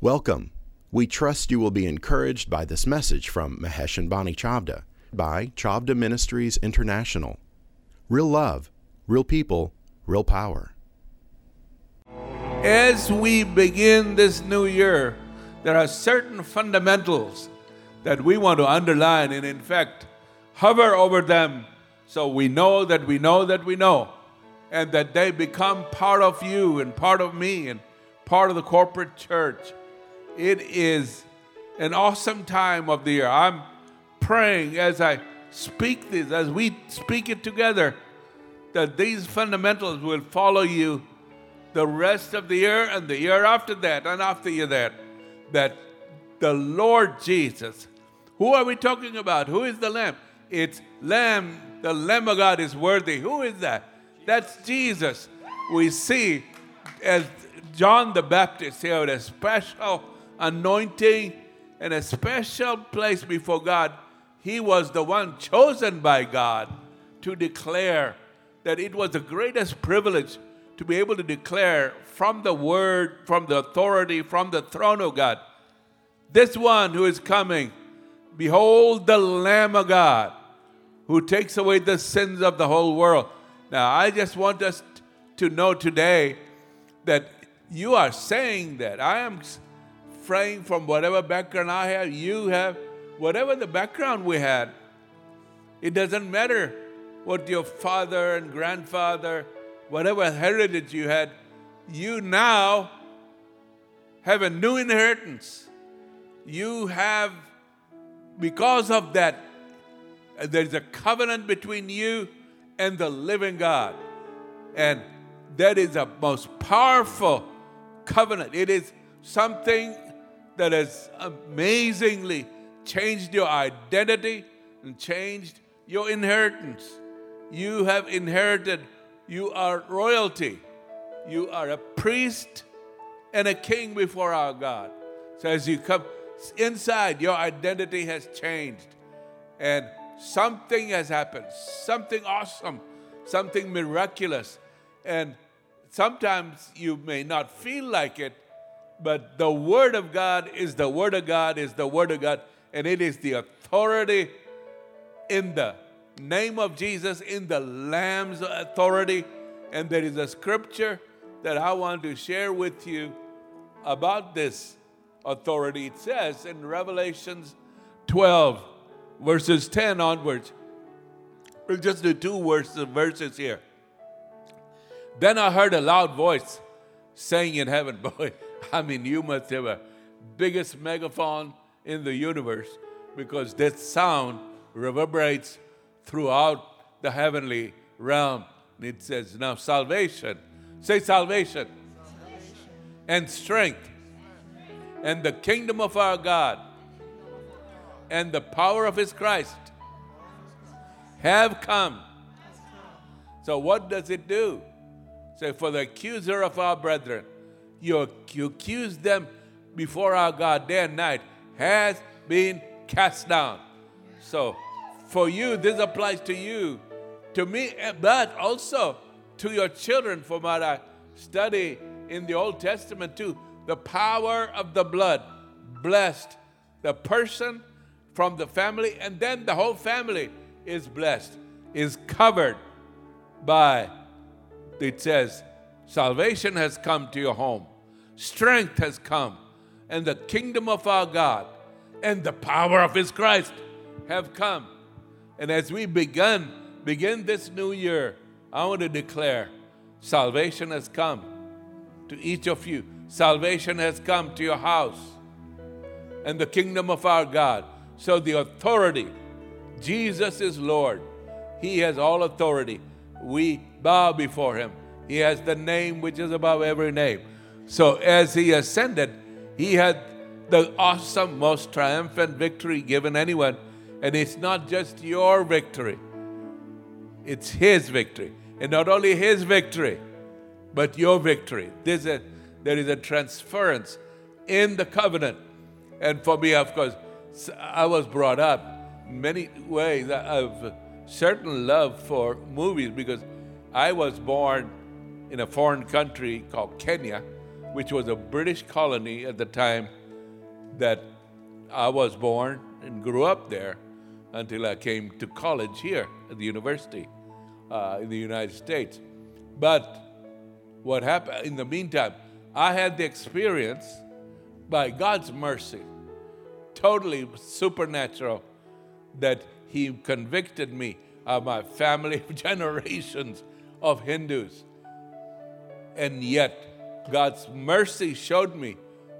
Welcome. We trust you will be encouraged by this message from Mahesh and Bonnie Chavda by Chavda Ministries International. Real love, real people, real power. As we begin this new year, there are certain fundamentals that we want to underline and, in fact, hover over them so we know that we know that we know, and that they become part of you and part of me and part of the corporate church. It is an awesome time of the year. I'm praying as I speak this, as we speak it together, that these fundamentals will follow you the rest of the year and the year after that and after year that. That the Lord Jesus, who are we talking about? Who is the Lamb? It's Lamb, the Lamb of God is worthy. Who is that? That's Jesus. We see as John the Baptist here a special anointing and a special place before God. He was the one chosen by God to declare that it was the greatest privilege to be able to declare from the word, from the authority, from the throne of God, this one who is coming, behold the Lamb of God who takes away the sins of the whole world. Now, I just want us to know today that you are saying that. I am praying from whatever background I have, you have, whatever the background we had. It doesn't matter what your father and grandfather, whatever heritage you had, you now have a new inheritance. You have, because of that, there's a covenant between you and the living God. And that is a most powerful covenant. It is something that has amazingly changed your identity and changed your inheritance. You have inherited, you are royalty. You are a priest and a king before our God. So as you come inside, your identity has changed. And something has happened, something awesome, something miraculous. And sometimes you may not feel like it, but the Word of God is the Word of God, is the Word of God, and it is the authority in the name of Jesus, in the Lamb's authority. And there is a scripture that I want to share with you about this authority. It says in Revelations 12, verses 10 onwards. We'll just do two verses, verses here. Then I heard a loud voice saying in heaven, Boy, I mean, you must have a biggest megaphone in the universe because that sound reverberates throughout the heavenly realm. And it says, Now salvation, say salvation, salvation. and strength, and the kingdom of our God and the power of his Christ have come. So, what does it do? Say, for the accuser of our brethren, you, accuse them before our God day and night, has been cast down. So, for you, this applies to you, to me, eh, but also to your children, from I study in the Old Testament too. The power of the blood blessed the person from the family, and then the whole family is blessed, is covered by, it says, salvation has come to your home, strength has come, and the kingdom of our God and the power of His Christ have come. And as we begin, begin this new year, I want to declare salvation has come to each of you. Salvation has come to your house and the kingdom of our God. So the authority, Jesus is Lord. He has all authority. We bow before him. He has the name which is above every name. So as he ascended, he had the awesome, most triumphant victory given anyone. And it's not just your victory, it's his victory. And not only his victory, but your victory. A, there is a transference in the covenant. And for me, of course, I was brought up in many ways. of certain love for movies because I was born in a foreign country called Kenya, which was a British colony at the time that I was born and grew up there until I came to college here at the university uh, in the United States. But what happened in the meantime, I had the experience by God's mercy, totally supernatural, that He convicted me of my family generations of Hindus. And yet, God's mercy showed me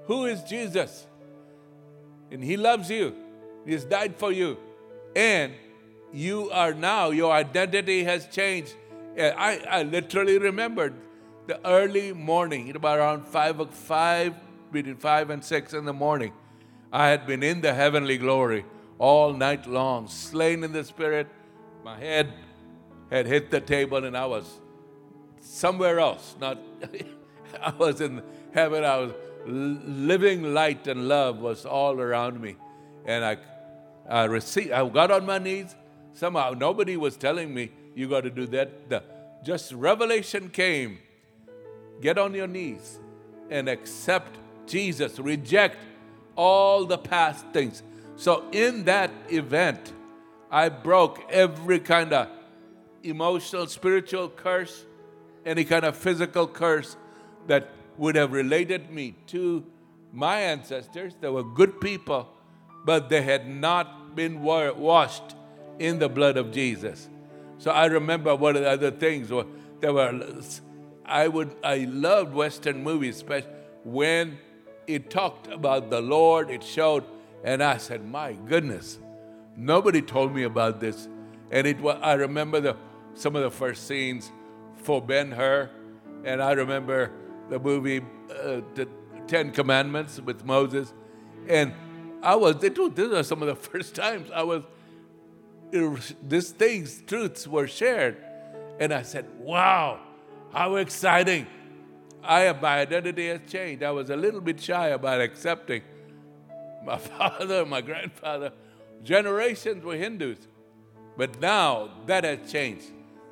who is Jesus. And He loves you, He has died for you. And you are now, your identity has changed. I, I literally remembered the early morning, about around five, five, between five and six in the morning. I had been in the heavenly glory all night long, slain in the spirit. My head had hit the table, and I was somewhere else. Not, I was in heaven. I was living light and love was all around me, and I, I received. I got on my knees. Somehow, nobody was telling me you got to do that. The, just revelation came. Get on your knees and accept Jesus. Reject all the past things. So, in that event, I broke every kind of emotional, spiritual curse, any kind of physical curse that would have related me to my ancestors. They were good people, but they had not been washed in the blood of Jesus. So I remember one of the other things were there were I would I loved Western movies, especially when it talked about the Lord, it showed, and I said, My goodness, nobody told me about this. And it was I remember the some of the first scenes for Ben Hur, and I remember the movie uh, The Ten Commandments with Moses. And I was, they do these are some of the first times I was, these things, truths were shared. And I said, wow, how exciting. I have, my identity has changed. I was a little bit shy about accepting my father, my grandfather. Generations were Hindus. But now that has changed.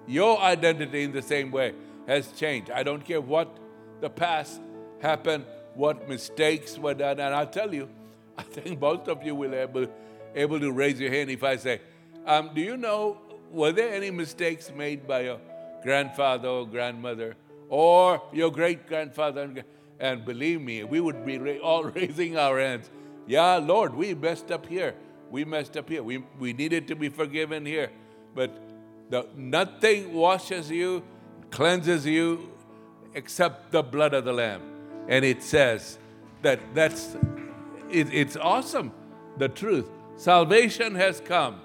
Your identity in the same way has changed. I don't care what the past happened, what mistakes were done. And I'll tell you, I think most of you will be able, able to raise your hand if I say, um, Do you know, were there any mistakes made by your grandfather or grandmother or your great grandfather? And believe me, we would be all raising our hands. Yeah, Lord, we messed up here. We messed up here. We, we needed to be forgiven here. But the, nothing washes you, cleanses you except the blood of the Lamb. And it says that that's, it, it's awesome, the truth. Salvation has come,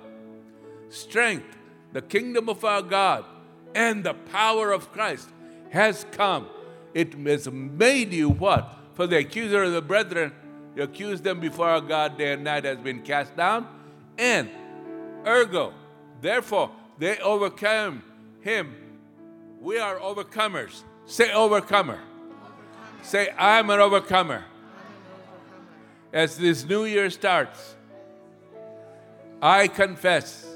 strength, the kingdom of our God, and the power of Christ has come. It has made you what? For the accuser of the brethren, you accuse them before our God day and night has been cast down. And ergo, therefore, they overcame him. We are overcomers Say overcomer. overcomer. Say I'm an overcomer. I'm an overcomer. As this new year starts, I confess,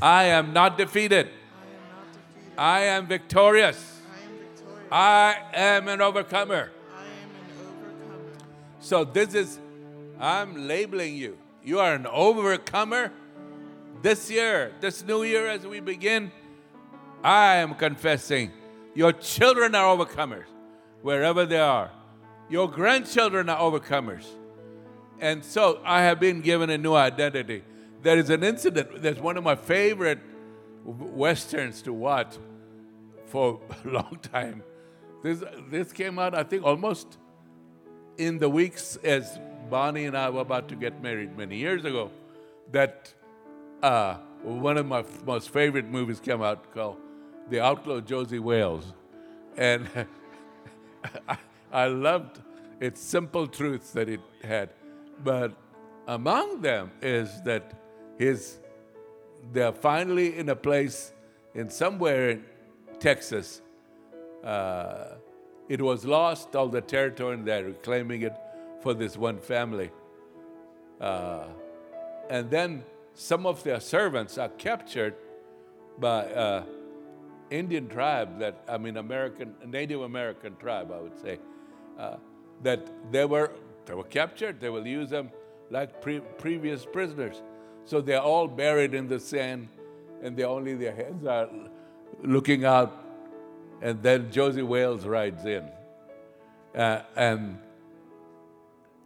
I, am not defeated. I am, victorious. I am an overcomer. So this is, I'm labeling you. You are an overcomer. This year, this new year, as we begin, I am confessing your children are overcomers wherever they are. Your grandchildren are overcomers. And so I have been given a new identity. There is an incident that's one of my favorite westerns to watch for a long time. This, this came out, I think, almost in the weeks as Bonnie and I were about to get married many years ago. That uh, one of my most favorite movies came out called the outlaw Josey Wales. And I, loved its simple truths that it had. But among them is that his they're finally in a place in somewhere in Texas. Uh, it was lost, all the territory, and they're reclaiming it for this one family. Uh, and then some of their servants are captured by uh, Indian tribe that, I mean, American, Native American tribe, I would say. uh, that they were they were captured. They will use them like pre- previous prisoners. So they're all buried in the sand, and they only their heads are looking out. And then Josey Wales rides in, uh, and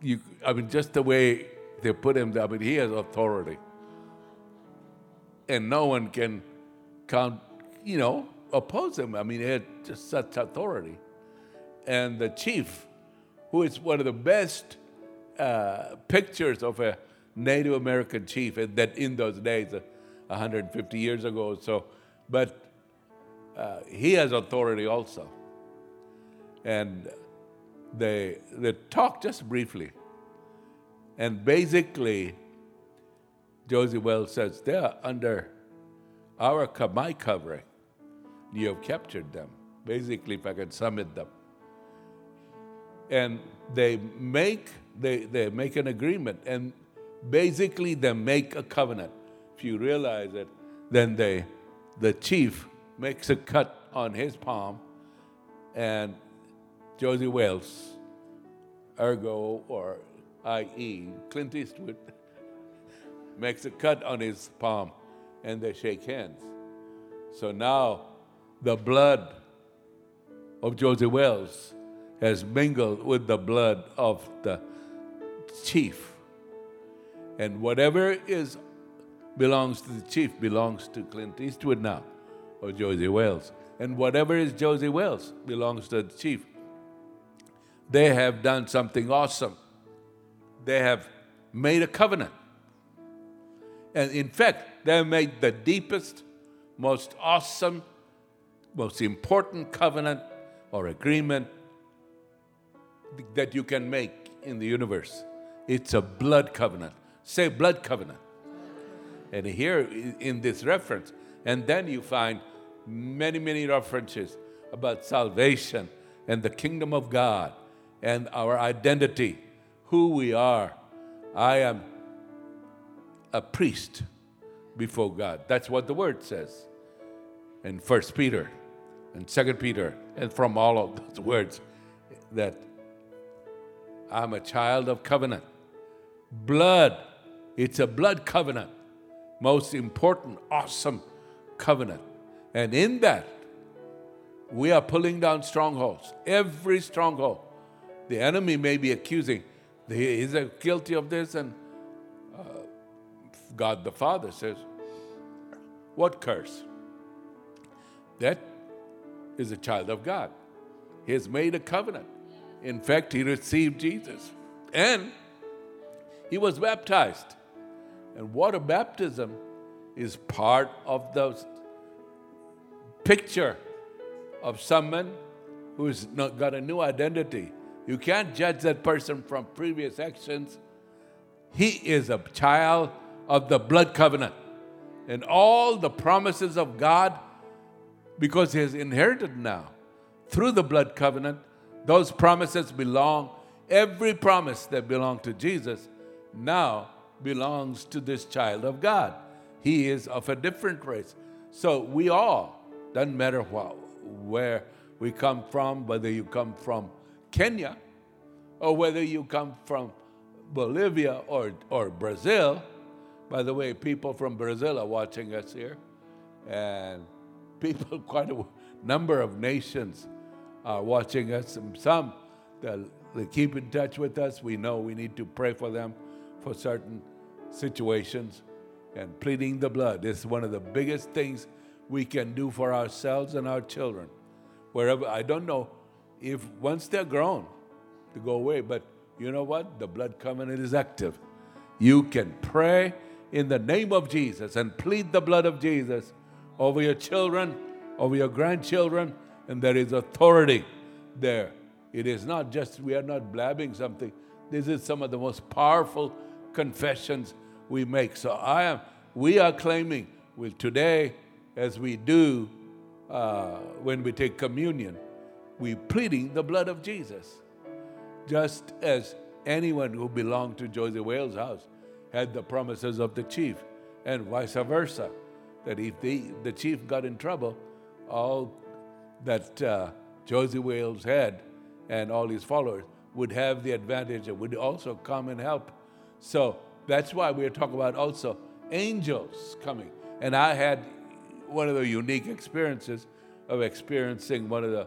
you, I mean, just the way they put him there, I mean, he has authority. And no one can count, you know, oppose him. I mean, he had just such authority. And the chief, who is one of the best uh, pictures of a Native American chief, that in those days, uh, 150 years ago, so, but uh, he has authority also. And they, they talk just briefly. And basically, Josey Wells says, they are under our my covering. You have captured them. Basically, if I can sum it up. And they make they, they make an agreement and basically they make a covenant. If you realize it, then they the chief makes a cut on his palm and Josey Wales, ergo or i.e., Clint Eastwood, makes a cut on his palm and they shake hands. So now the blood of Josey Wells has mingled with the blood of the chief. And whatever is belongs to the chief belongs to Clint Eastwood now, or Josey Wells. And whatever is Josey Wells belongs to the chief. They have done something awesome. They have made a covenant. And in fact, they have made the deepest, most awesome, most important covenant or agreement that you can make in the universe. It's a blood covenant. Say blood covenant. And here in this reference, and then you find many, many references about salvation and the kingdom of God and our identity, who we are. I am a priest before God. That's what the word says in First Peter and Second Peter, and from all of those words that I'm a child of covenant. Blood, it's a blood covenant. Most important, awesome covenant. And in that, we are pulling down strongholds. Every stronghold. The enemy may be accusing, is guilty of this, and uh, God the Father says, What curse? That is a child of God. He has made a covenant. In fact, he received Jesus and he was baptized. And water baptism is part of the picture of someone who's got a new identity. You can't judge that person from previous actions. He is a child of the blood covenant. And all the promises of God, because he has inherited now through the blood covenant, those promises belong, every promise that belonged to Jesus now belongs to this child of God. He is of a different race. So we all, doesn't matter what, where we come from, whether you come from Kenya or whether you come from Bolivia or, or Brazil. By the way, people from Brazil are watching us here, and people, quite a number of nations are watching us. And some that they keep in touch with us. We know we need to pray for them for certain situations. And pleading the blood is one of the biggest things we can do for ourselves and our children. Wherever, I don't know if once they're grown to go away, but you know what? The blood covenant is active. You can pray in the name of Jesus and plead the blood of Jesus over your children, over your grandchildren, and there is authority there. It is not just, we are not blabbing something. This is some of the most powerful confessions we make. So I am, we are claiming, well, today, as we do uh, when we take communion, we pleading the blood of Jesus. Just as anyone who belonged to Joseph Wales' house had the promises of the chief, and vice versa, that if the, the chief got in trouble, all that uh, Josey Wales had and all his followers would have the advantage and would also come and help. So that's why we're talking about also angels coming. And I had one of the unique experiences of experiencing one of the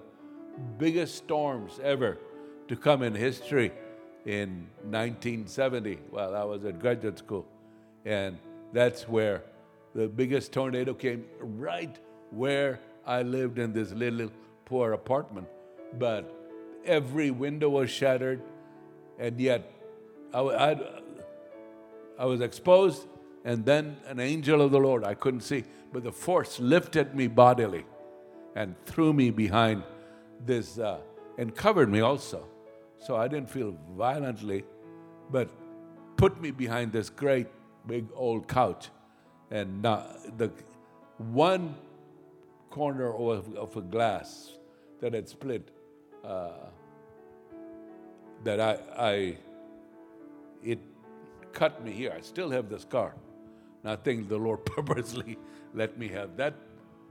biggest storms ever to come in history in 1970 while I was at graduate school. And that's where the biggest tornado came right where I lived in this little poor apartment. But every window was shattered, and yet I, I, I was exposed, and then an angel of the Lord, I couldn't see, but the force lifted me bodily and threw me behind this uh, and covered me also. So I didn't feel violently, but put me behind this great big old couch. And the one corner of, of, a glass that had split, uh, that I, I, it cut me here. I still have the scar. And I think the Lord purposely let me have that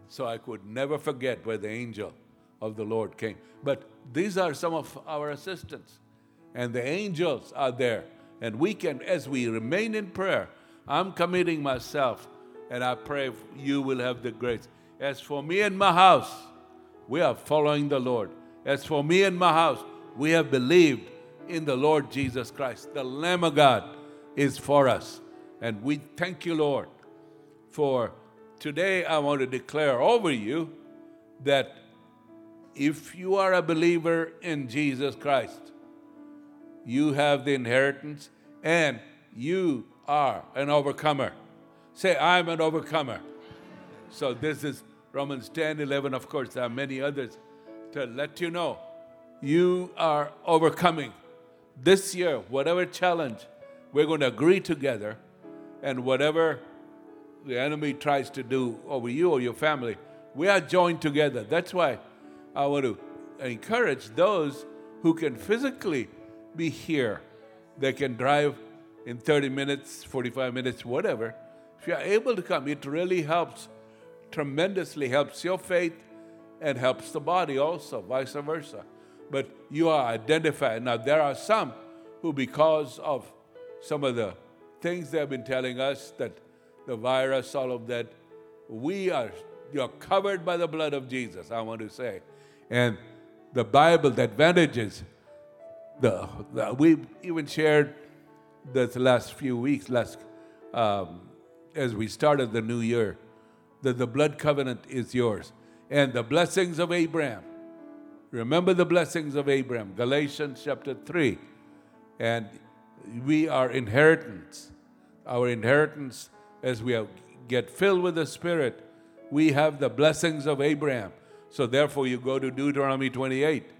so I could never forget where the angel of the Lord came. But these are some of our assistants, and the angels are there. And we can, as we remain in prayer, I'm committing myself, and I pray you will have the grace. As for me and my house, we are following the Lord. As for me and my house, we have believed in the Lord Jesus Christ. The Lamb of God is for us. And we thank you, Lord, for today I want to declare over you that if you are a believer in Jesus Christ, you have the inheritance and you are an overcomer. Say, I'm an overcomer. So this is Romans 10 11. Of course, there are many others to let you know you are overcoming. This year, whatever challenge, we're going to agree together, and whatever the enemy tries to do over you or your family, we are joined together. That's why I want to encourage those who can physically be here. They can drive in 30 minutes, 45 minutes, whatever. If you are able to come, it really helps, tremendously helps your faith and helps the body also, vice versa. But you are identified. Now, there are some who, because of some of the things they have been telling us, that the virus, all of that, we are you're covered by the blood of Jesus, I want to say. And the Bible, the advantages, the, the we even shared this last few weeks, last um, as we started the new year, that the blood covenant is yours. And the blessings of Abraham. Remember the blessings of Abraham, Galatians chapter 3. And we are inheritance. Our inheritance, as we get filled with the Spirit, we have the blessings of Abraham. So therefore, you go to Deuteronomy 28,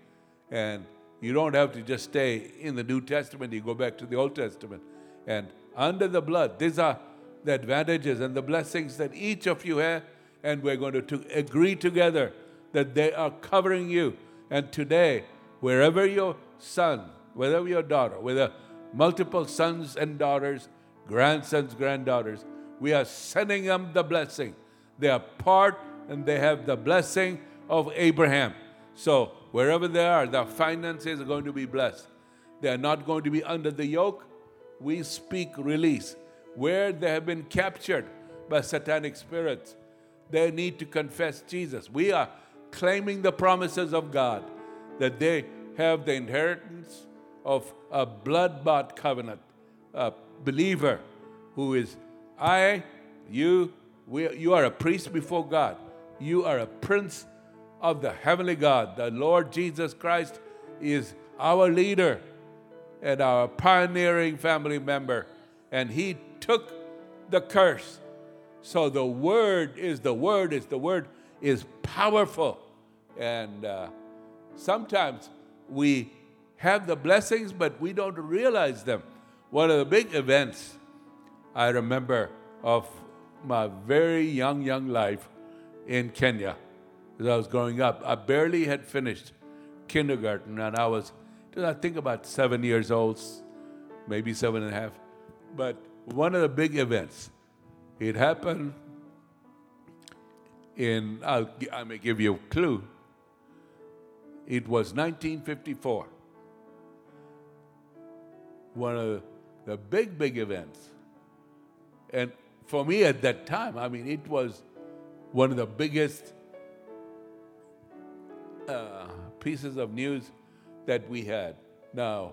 and you don't have to just stay in the New Testament, you go back to the Old Testament. And under the blood, these are the advantages and the blessings that each of you have, and we're going to, to agree together that they are covering you. And today, wherever your son, wherever your daughter, whether multiple sons and daughters, grandsons, granddaughters, we are sending them the blessing. They are part and they have the blessing of Abraham. So wherever they are, their finances are going to be blessed. They are not going to be under the yoke. We speak release. Where they have been captured by satanic spirits, they need to confess Jesus. We are claiming the promises of God that they have the inheritance of a blood bought covenant, a believer who is I, you, we, you are a priest before God. You are a prince of the heavenly God. The Lord Jesus Christ is our leader and our pioneering family member. And he took the curse. So the word is the word is the word is powerful. And uh, sometimes we have the blessings, but we don't realize them. One of the big events I remember of my very young, young life in Kenya as I was growing up. I barely had finished kindergarten, and I was, I think, about seven years old, maybe seven and a half. But one of the big events, it happened in, I'll, I may give you a clue. It was 1954. One of the big, big events. And for me at that time, I mean, it was one of the biggest uh, pieces of news that we had. Now,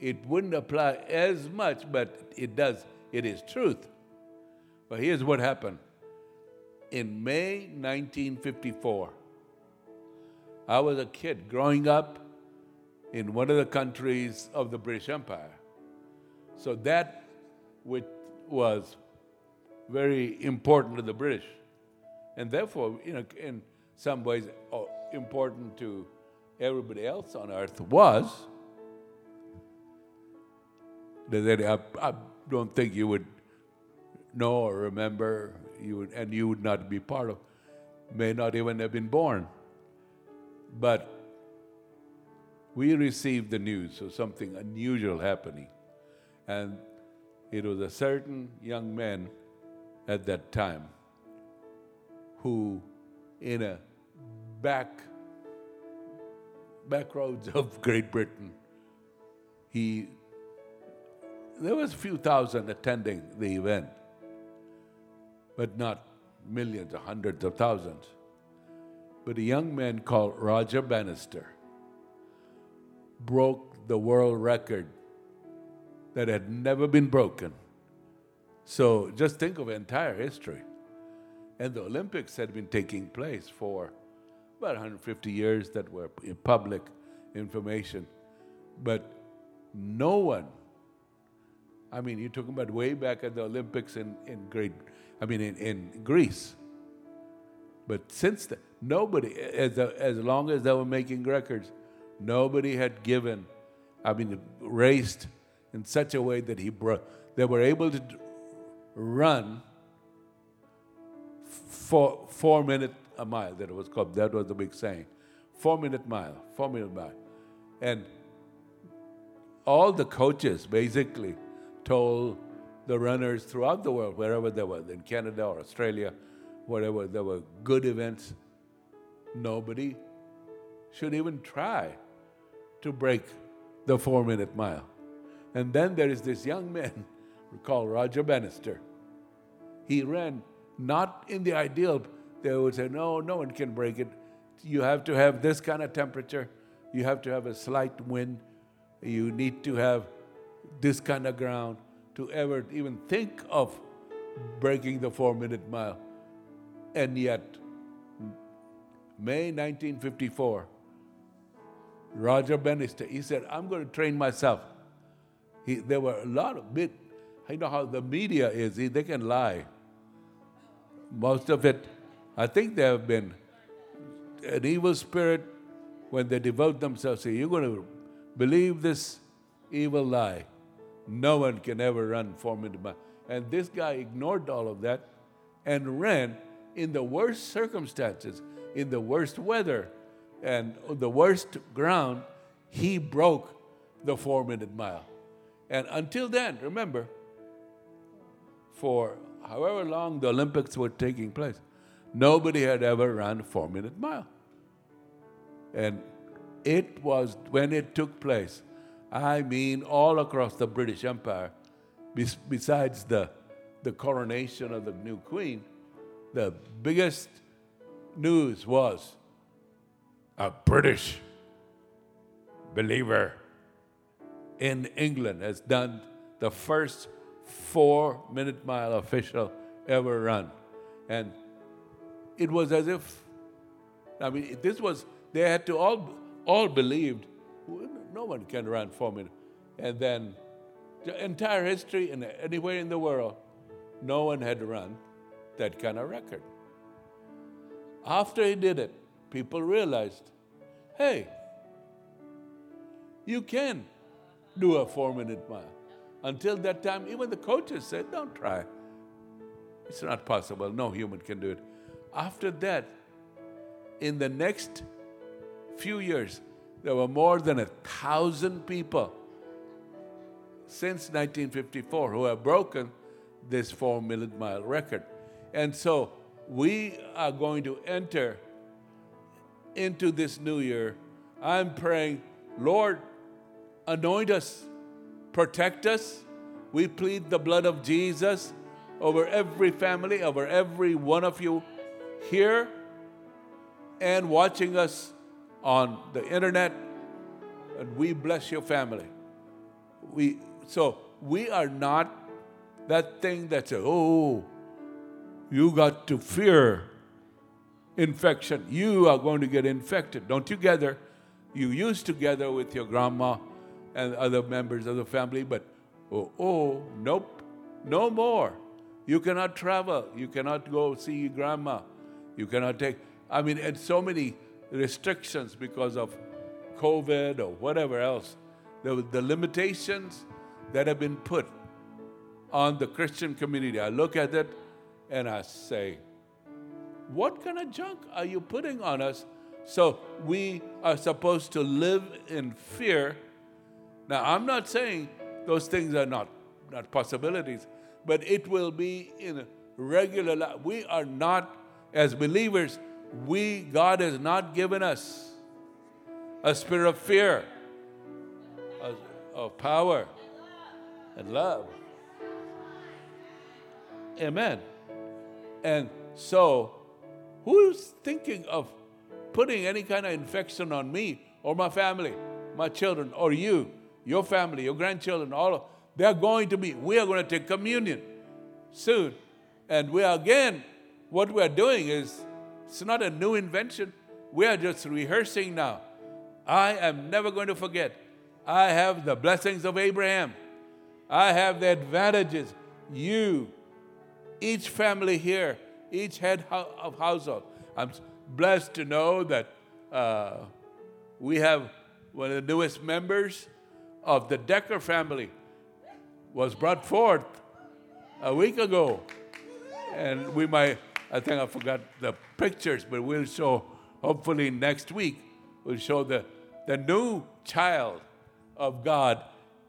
it wouldn't apply as much, but it does. It is truth. But here's what happened. In May 1954, I was a kid growing up in one of the countries of the British Empire. So that which was very important to the British, and therefore, you know, in some ways uh, important to everybody else on earth was that I, I don't think you would know or remember you would, and you would not be part of, may not even have been born. But we received the news of something unusual happening. And it was a certain young man at that time who, in a back back roads of Great Britain, he there was a few thousand attending the event, but not millions or hundreds of thousands. But a young man called Roger Bannister broke the world record that had never been broken. So just think of entire history. And the Olympics had been taking place for about 150 years that were public information. But no one, I mean, you're talking about way back at the Olympics in, in Great, I mean, in, in Greece. But since then, nobody, as, as long as they were making records, nobody had given, I mean, raced in such a way that he brought, they were able to run for four minute a mile that it was called. That was the big saying. Four minute mile, four minute mile. And all the coaches basically told the runners throughout the world, wherever they were, in Canada or Australia, wherever there were good events, nobody should even try to break the four minute mile. And then there is this young man called Roger Bannister. He ran not in the ideal they would say, no, no one can break it. You have to have this kind of temperature. You have to have a slight wind. You need to have this kind of ground to ever even think of breaking the four minute mile. And yet, May 1954, Roger Bannister, he said, I'm going to train myself. He, there were a lot of bit, you know how the media is, they can lie. Most of it I think there have been an evil spirit when they devote themselves to you're going to believe this evil lie. No one can ever run minute mile. And this guy ignored all of that and ran in the worst circumstances, in the worst weather, and the worst ground. He broke the four minute mile. And until then, remember, for however long the Olympics were taking place, Nobody had ever run a four minute mile. And it was when it took place, I mean, all across the British Empire, besides the, the coronation of the new queen, the biggest news was a British believer in England has done the first four minute mile official ever run. And it was as if, I mean, this was, they had to all, all believed, no one can run four minutes. And then the entire history and anywhere in the world, no one had run that kind of record. After he did it, people realized, hey, you can do a four minute mile. Until that time, even the coaches said, don't try. It's not possible. No human can do it. After that, in the next few years, there were more than a thousand people since 1954 who have broken this four million mile record. And so we are going to enter into this new year I'm praying, Lord, anoint us, protect us. We plead the blood of Jesus over every family, over every one of you here and watching us on the internet. And we bless your family. We so we are not that thing that says, oh, you got to fear infection. You are going to get infected. Don't you gather? You used to gather with your grandma and other members of the family, but oh, oh, nope, no more. You cannot travel. You cannot go see your grandma. You cannot take, I mean, and so many restrictions because of COVID or whatever else. The, the limitations that have been put on the Christian community. I look at it and I say, what kind of junk are you putting on us? So we are supposed to live in fear. Now, I'm not saying those things are not, not possibilities, but it will be in regular life. We are not, as believers, we, God has not given us a spirit of fear, of power, and love. Amen. And so, who's thinking of putting any kind of infection on me or my family, my children, or you, your family, your grandchildren, all of they're going to be, we are going to take communion soon. And we are again, what we are doing is, it's not a new invention. We are just rehearsing now. I am never going to forget. I have the blessings of Abraham. I have the advantages. You, each family here, each head of household. I'm blessed to know that uh, we have one of the newest members of the Decker family was brought forth a week ago. And we might, I think I forgot the pictures, but we'll show, hopefully next week, we'll show the, the new child of God.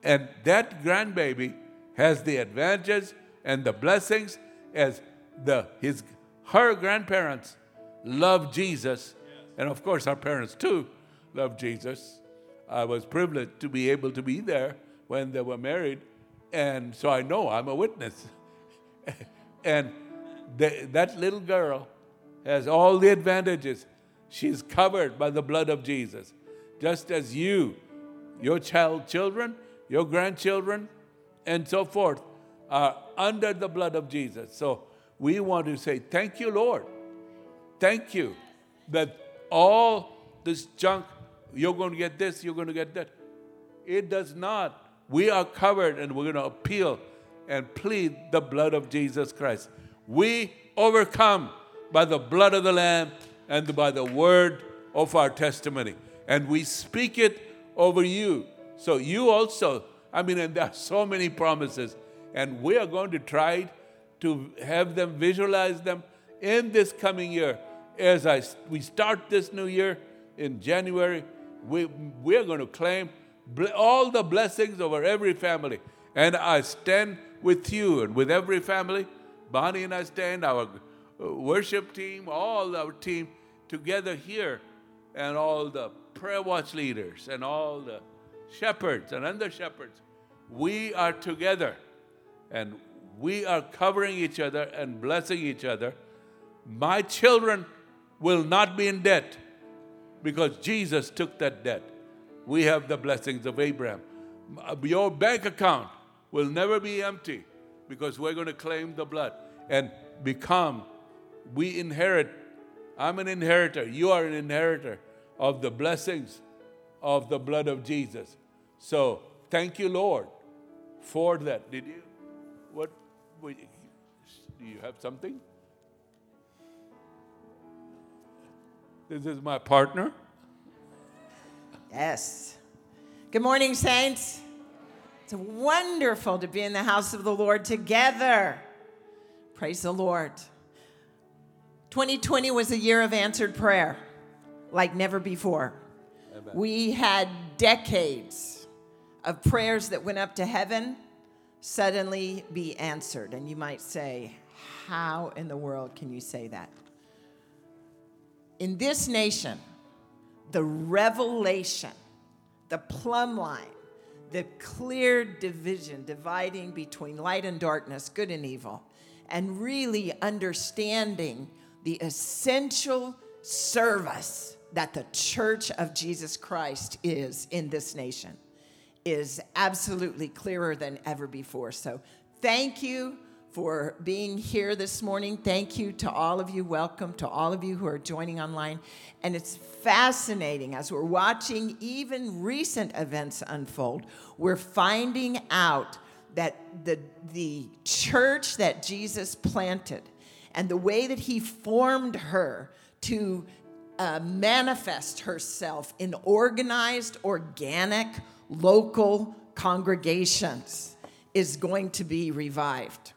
And that grandbaby has the advantages and the blessings as the, his, her grandparents love Jesus. And of course, our parents too love Jesus. I was privileged to be able to be there when they were married and so I know I'm a witness. and that little girl has all the advantages. She's covered by the blood of Jesus. Just as you, your child, children, your grandchildren, and so forth are under the blood of Jesus. So we want to say, Thank you, Lord. Thank you that all this junk, you're going to get this, you're going to get that. It does not we are covered and we're going to appeal and plead the blood of Jesus Christ. We overcome by the blood of the Lamb and by the word of our testimony. And we speak it over you. So you also, I mean, and there are so many promises. And we are going to try to have them visualize them in this coming year. As I, we start this new year in January, we, we are going to claim all the blessings over every family. And I stand with you and with every family. Bonnie and I stand, our uh, worship team, all our team together here, and all the prayer watch leaders, and all the shepherds and under shepherds. We are together and we are covering each other and blessing each other. My children will not be in debt because Jesus took that debt we have the blessings of Abraham. Your bank account will never be empty because we're going to claim the blood and become, we inherit. I'm an inheritor. You are an inheritor of the blessings of the blood of Jesus. So thank you, Lord, for that. Did you? What? Do you have something? This is my partner. Yes. Good morning, saints. It's wonderful to be in the house of the Lord together. Praise the Lord. 2020 was a year of answered prayer like never before. Amen. We had decades of prayers that went up to heaven suddenly be answered. And you might say, How in the world can you say that? In this nation, the revelation, the plumb line, the clear division dividing between light and darkness, good and evil, and really understanding the essential service that the church of Jesus Christ is in this nation is absolutely clearer than ever before. So, thank you for being here this morning. Thank you to all of you. Welcome to all of you who are joining online. And it's fascinating as we're watching even recent events unfold, we're finding out that the, the church that Jesus planted and the way that he formed her to uh, manifest herself in organized, organic, local congregations is going to be revived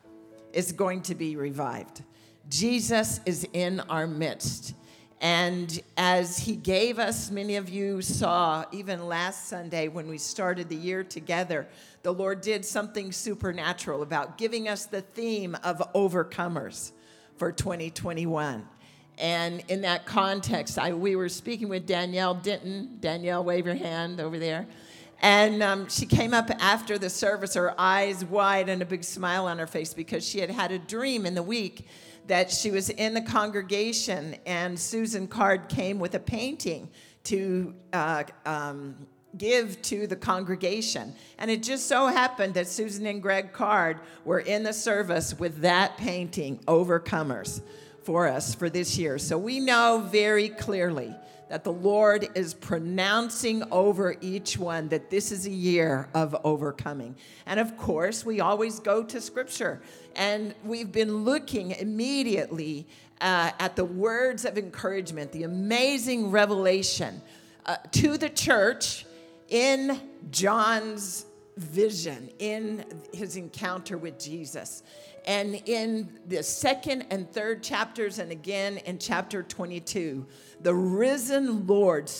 is going to be revived. Jesus is in our midst. And as he gave us, many of you saw even last Sunday when we started the year together, the Lord did something supernatural about giving us the theme of overcomers for 2021. And in that context, I, we were speaking with Danielle Denton. Danielle, wave your hand over there. And um, she came up after the service, her eyes wide and a big smile on her face because she had had a dream in the week that she was in the congregation and Susan Card came with a painting to uh, um, give to the congregation. And it just so happened that Susan and Greg Card were in the service with that painting, Overcomers, for us for this year. So we know very clearly that the Lord is pronouncing over each one that this is a year of overcoming. And of course, we always go to Scripture, and we've been looking immediately uh, at the words of encouragement, the amazing revelation uh, to the church in John's vision, in his encounter with Jesus. And in the second and third chapters, and again in chapter 22, the risen Lord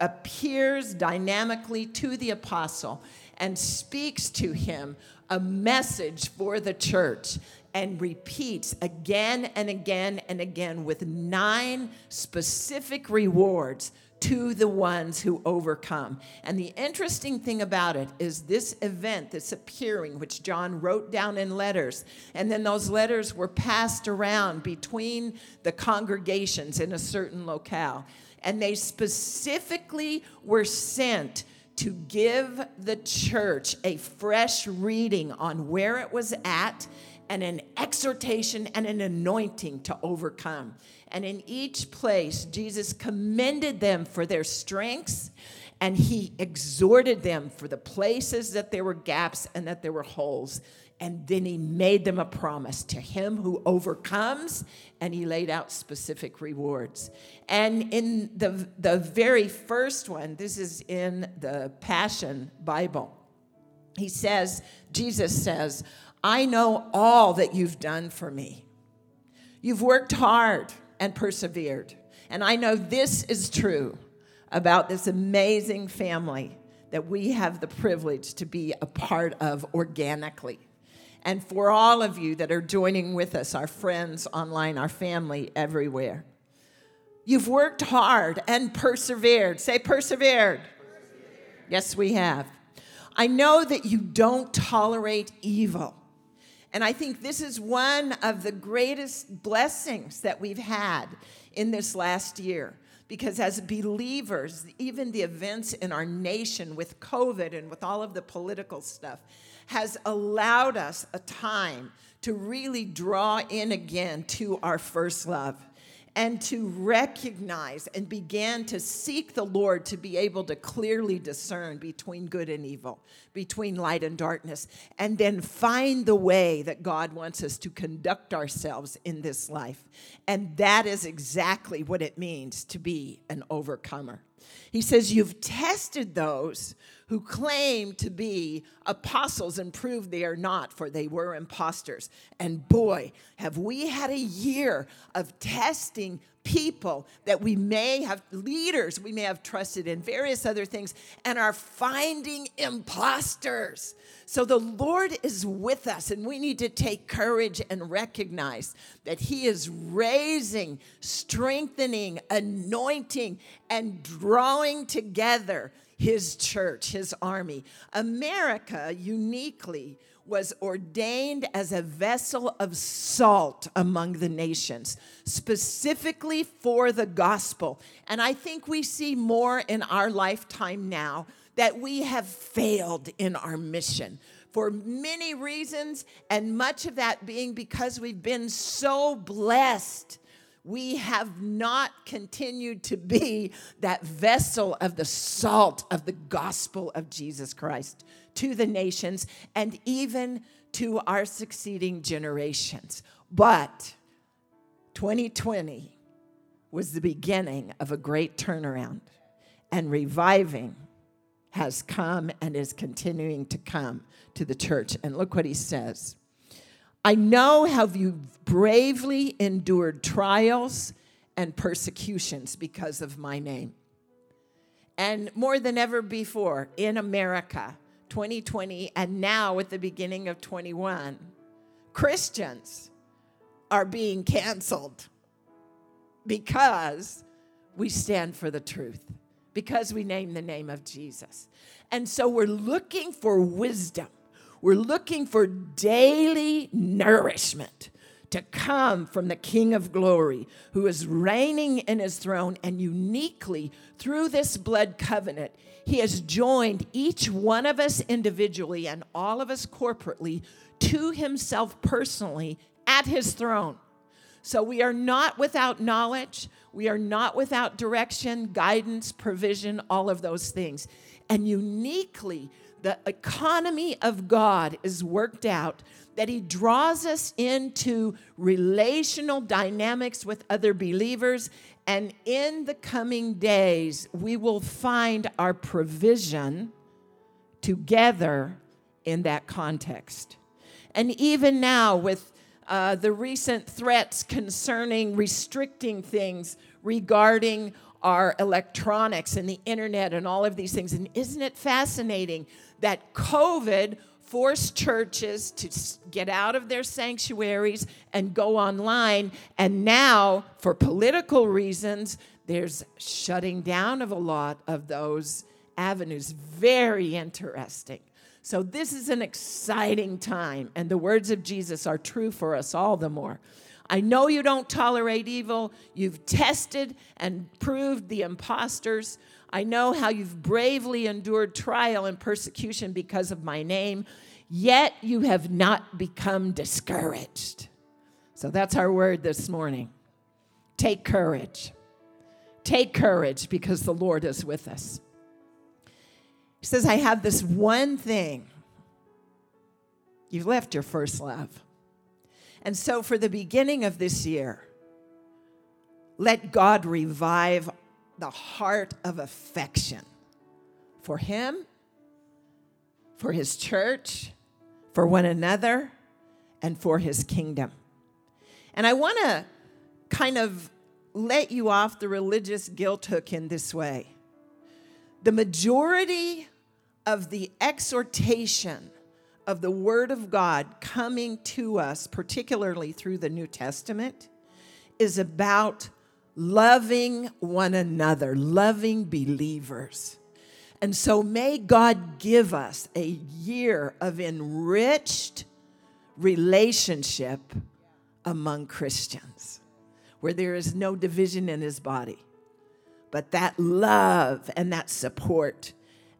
appears dynamically to the apostle and speaks to him a message for the church and repeats again and again and again with nine specific rewards to the ones who overcome. And the interesting thing about it is this event that's appearing, which John wrote down in letters, and then those letters were passed around between the congregations in a certain locale. And they specifically were sent to give the church a fresh reading on where it was at and an exhortation and an anointing to overcome. And in each place, Jesus commended them for their strengths and he exhorted them for the places that there were gaps and that there were holes. And then he made them a promise to him who overcomes, and he laid out specific rewards. And in the, the very first one, this is in the Passion Bible, he says, Jesus says, I know all that you've done for me. You've worked hard and persevered. And I know this is true about this amazing family that we have the privilege to be a part of organically. And for all of you that are joining with us, our friends online, our family everywhere, you've worked hard and persevered. Say, persevered. persevered. Yes, we have. I know that you don't tolerate evil. And I think this is one of the greatest blessings that we've had in this last year. Because as believers, even the events in our nation with COVID and with all of the political stuff has allowed us a time to really draw in again to our first love and to recognize and began to seek the Lord to be able to clearly discern between good and evil, between light and darkness, and then find the way that God wants us to conduct ourselves in this life. And that is exactly what it means to be an overcomer. He says, You've tested those who claim to be apostles and prove they are not, for they were impostors. And boy, have we had a year of testing people that we may have, leaders we may have trusted in various other things, and are finding imposters. So the Lord is with us, and we need to take courage and recognize that He is raising, strengthening, anointing, and drawing together His church, His army. America uniquely was ordained as a vessel of salt among the nations, specifically for the gospel. And I think we see more in our lifetime now that we have failed in our mission for many reasons, and much of that being because we've been so blessed we have not continued to be that vessel of the salt of the gospel of Jesus Christ to the nations and even to our succeeding generations. But 2020 was the beginning of a great turnaround, and reviving has come and is continuing to come to the church. And look what he says I know how you've bravely endured trials and persecutions because of my name. And more than ever before in America, 2020, and now at the beginning of 21, Christians are being canceled because we stand for the truth, because we name the name of Jesus. And so we're looking for wisdom. We're looking for daily nourishment to come from the King of glory who is reigning in his throne and uniquely through this blood covenant he has joined each one of us individually and all of us corporately to himself personally at his throne. So we are not without knowledge, we are not without direction, guidance, provision, all of those things. And uniquely, the economy of God is worked out that He draws us into relational dynamics with other believers and in the coming days, we will find our provision together in that context. And even now, with uh, the recent threats concerning restricting things regarding our electronics and the internet and all of these things. And isn't it fascinating that COVID forced churches to get out of their sanctuaries and go online. And now, for political reasons, there's shutting down of a lot of those avenues. Very interesting. So, this is an exciting time, and the words of Jesus are true for us all the more. I know you don't tolerate evil. You've tested and proved the impostors. I know how you've bravely endured trial and persecution because of my name yet you have not become discouraged. So that's our word this morning. Take courage. Take courage because the Lord is with us. He says, I have this one thing. You've left your first love. And so, for the beginning of this year, let God revive the heart of affection for Him, for His church, for one another, and for his kingdom. And I want to kind of let you off the religious guilt hook in this way. The majority of the exhortation of the Word of God coming to us, particularly through the New Testament, is about loving one another, loving believers. And so may God give us a year of enriched relationship among Christians where there is no division in his body, but that love and that support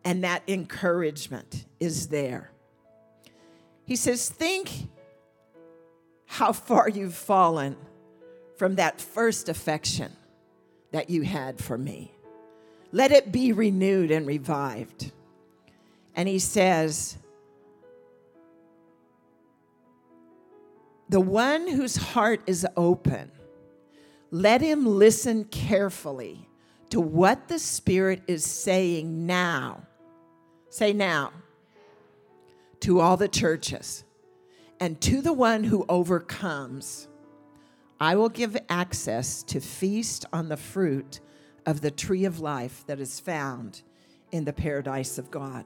and that encouragement is there. He says, Think how far you've fallen from that first affection that you had for me. Let it be renewed and revived. And he says, The one whose heart is open, let him listen carefully to what the Spirit is saying now. Say now. To all the churches and to the one who overcomes, I will give access to feast on the fruit of the tree of life that is found in the paradise of God.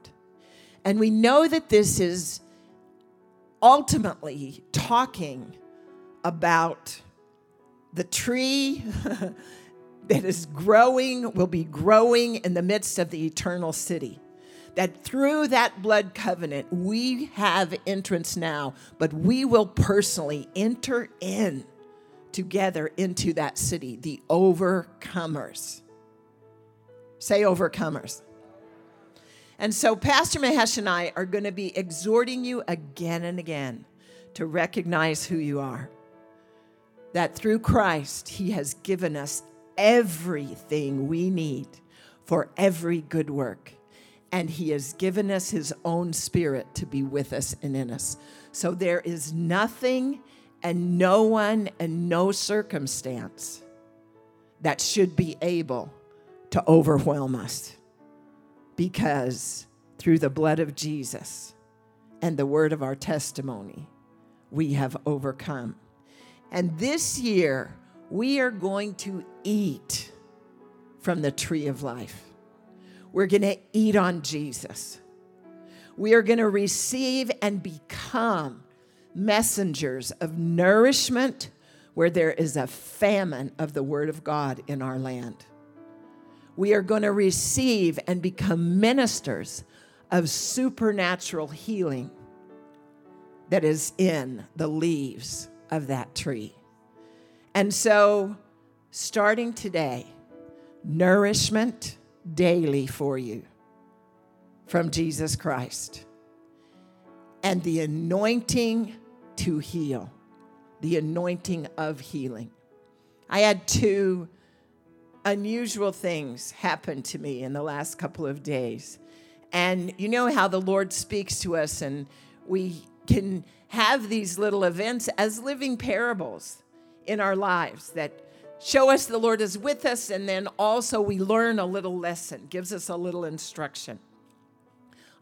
And we know that this is ultimately talking about the tree that is growing, will be growing in the midst of the eternal city. That through that blood covenant, we have entrance now, but we will personally enter in together into that city, the overcomers. Say overcomers. And so, Pastor Mahesh and I are going to be exhorting you again and again to recognize who you are. That through Christ, He has given us everything we need for every good work. And He has given us His own Spirit to be with us and in us. So, there is nothing and no one and no circumstance that should be able to overwhelm us because through the blood of Jesus and the word of our testimony, we have overcome. And this year, we are going to eat from the tree of life. We're going to eat on Jesus. We are going to receive and become messengers of nourishment where there is a famine of the Word of God in our land we are going to receive and become ministers of supernatural healing that is in the leaves of that tree. And so, starting today, nourishment daily for you from Jesus Christ and the anointing to heal, the anointing of healing. I had two unusual things happen to me in the last couple of days. And you know how the Lord speaks to us, and we can have these little events as living parables in our lives that show us the Lord is with us, and then also we learn a little lesson, gives us a little instruction.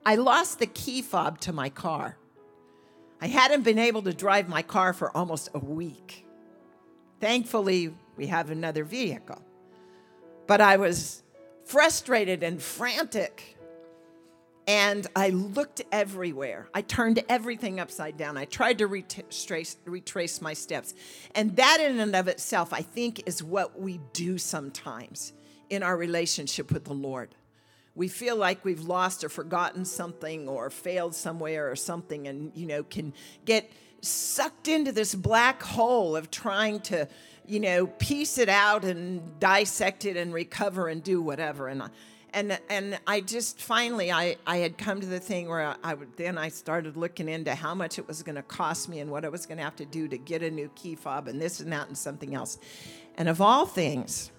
I lost the key fob to my car. I hadn't been able to drive my car for almost a week. Thankfully, we have another vehicle but I was frustrated and frantic. And I looked everywhere. I turned everything upside down. I tried to retrace, retrace my steps. And that, in and of itself, I think, is what we do sometimes in our relationship with the Lord. We feel like we've lost or forgotten something or failed somewhere or something, and, you know, can get sucked into this black hole of trying to you know, piece it out and dissect it and recover and do whatever. And and and I just finally I I had come to the thing where I, I would then I started looking into how much it was going to cost me and what I was going to have to do to get a new key fob and this and that and something else. And of all things,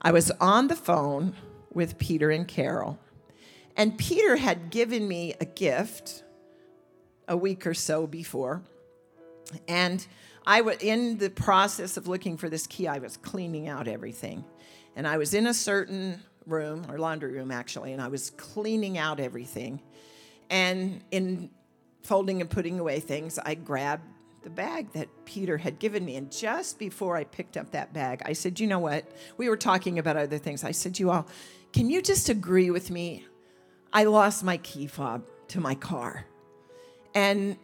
I was on the phone with Peter and Carol. And Peter had given me a gift a week or so before. And I was in the process of looking for this key. I was cleaning out everything, and I was in a certain room or laundry room actually, and I was cleaning out everything. And in folding and putting away things, I grabbed the bag that Peter had given me. And just before I picked up that bag, I said, You know what? We were talking about other things. I said, You all, can you just agree with me? I lost my key fob to my car. And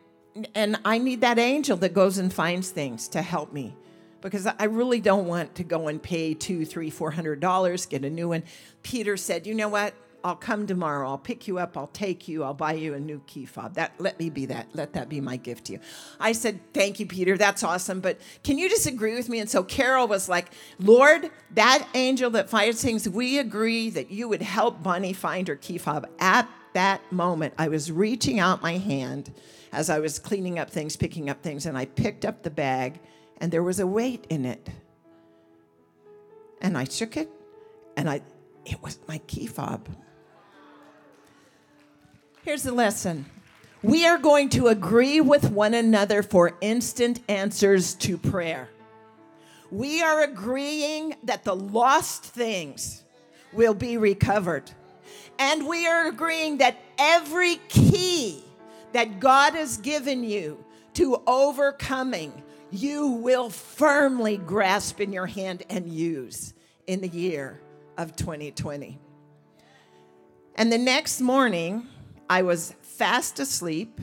and I need that angel that goes and finds things to help me because I really don't want to go and pay two, three, four hundred dollars, get a new one. Peter said, You know what? I'll come tomorrow. I'll pick you up. I'll take you. I'll buy you a new key fob. That let me be that. Let that be my gift to you. I said, "Thank you, Peter. That's awesome, but can you disagree with me?" And so Carol was like, "Lord, that angel that finds things, we agree that you would help Bonnie find her key fob." At that moment, I was reaching out my hand as I was cleaning up things, picking up things, and I picked up the bag, and there was a weight in it. And I shook it, and I, it was my key fob. Here's the lesson. We are going to agree with one another for instant answers to prayer. We are agreeing that the lost things will be recovered. And we are agreeing that every key that God has given you to overcoming you will firmly grasp in your hand and use in the year of 2020. And the next morning, I was fast asleep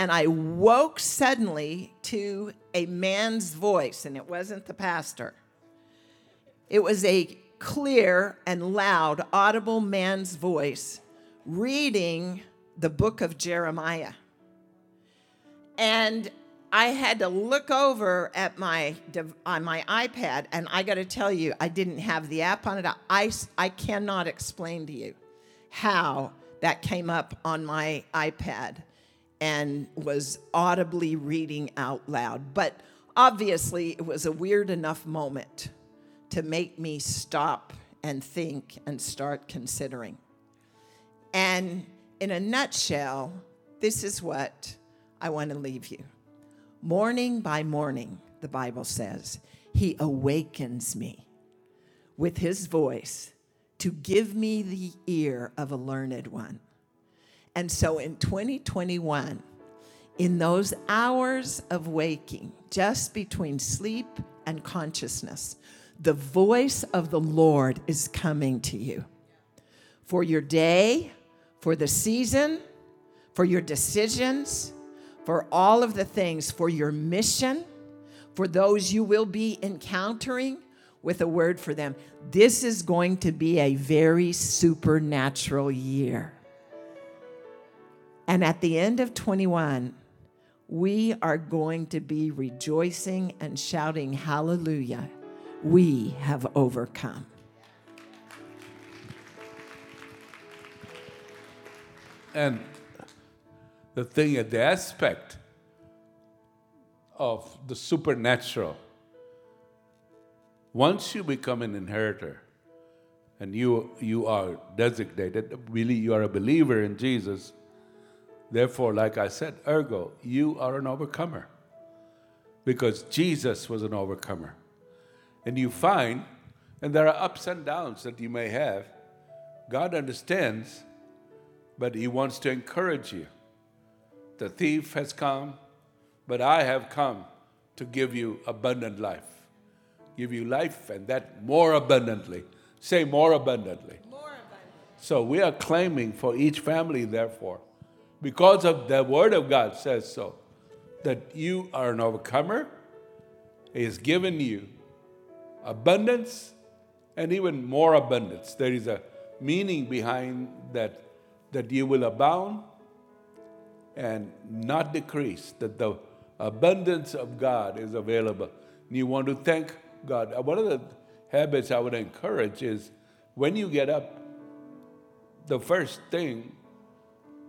and I woke suddenly to a man's voice, and it wasn't the pastor. It was a clear and loud, audible man's voice reading the book of Jeremiah. And I had to look over at my on my iPad, and I got to tell you, I didn't have the app on it. I, I cannot explain to you how that came up on my iPad and was audibly reading out loud. But obviously, it was a weird enough moment to make me stop and think and start considering. And in a nutshell, this is what I want to leave you. Morning by morning, the Bible says, He awakens me with His voice to give me the ear of a learned one. And so in 2021, in those hours of waking, just between sleep and consciousness, the voice of the Lord is coming to you for your day, for the season, for your decisions for all of the things, for your mission, for those you will be encountering with a word for them. This is going to be a very supernatural year. And at the end of 21, we are going to be rejoicing and shouting, Hallelujah, we have overcome. And the thing, the aspect of the supernatural. Once you become an inheritor and you, you are designated, really you are a believer in Jesus, therefore, like I said, ergo, you are an overcomer because Jesus was an overcomer. And you find, and there are ups and downs that you may have, God understands, but He wants to encourage you. The thief has come, but I have come to give you abundant life. Give you life and that more abundantly. Say more abundantly. More abundantly. So we are claiming for each family, therefore, because of the Word of God says so, that you are an overcomer. He has given you abundance and even more abundance. There is a meaning behind that, that you will abound and not decrease, that the abundance of God is available. And you want to thank God. One of the habits I would encourage is when you get up, the first thing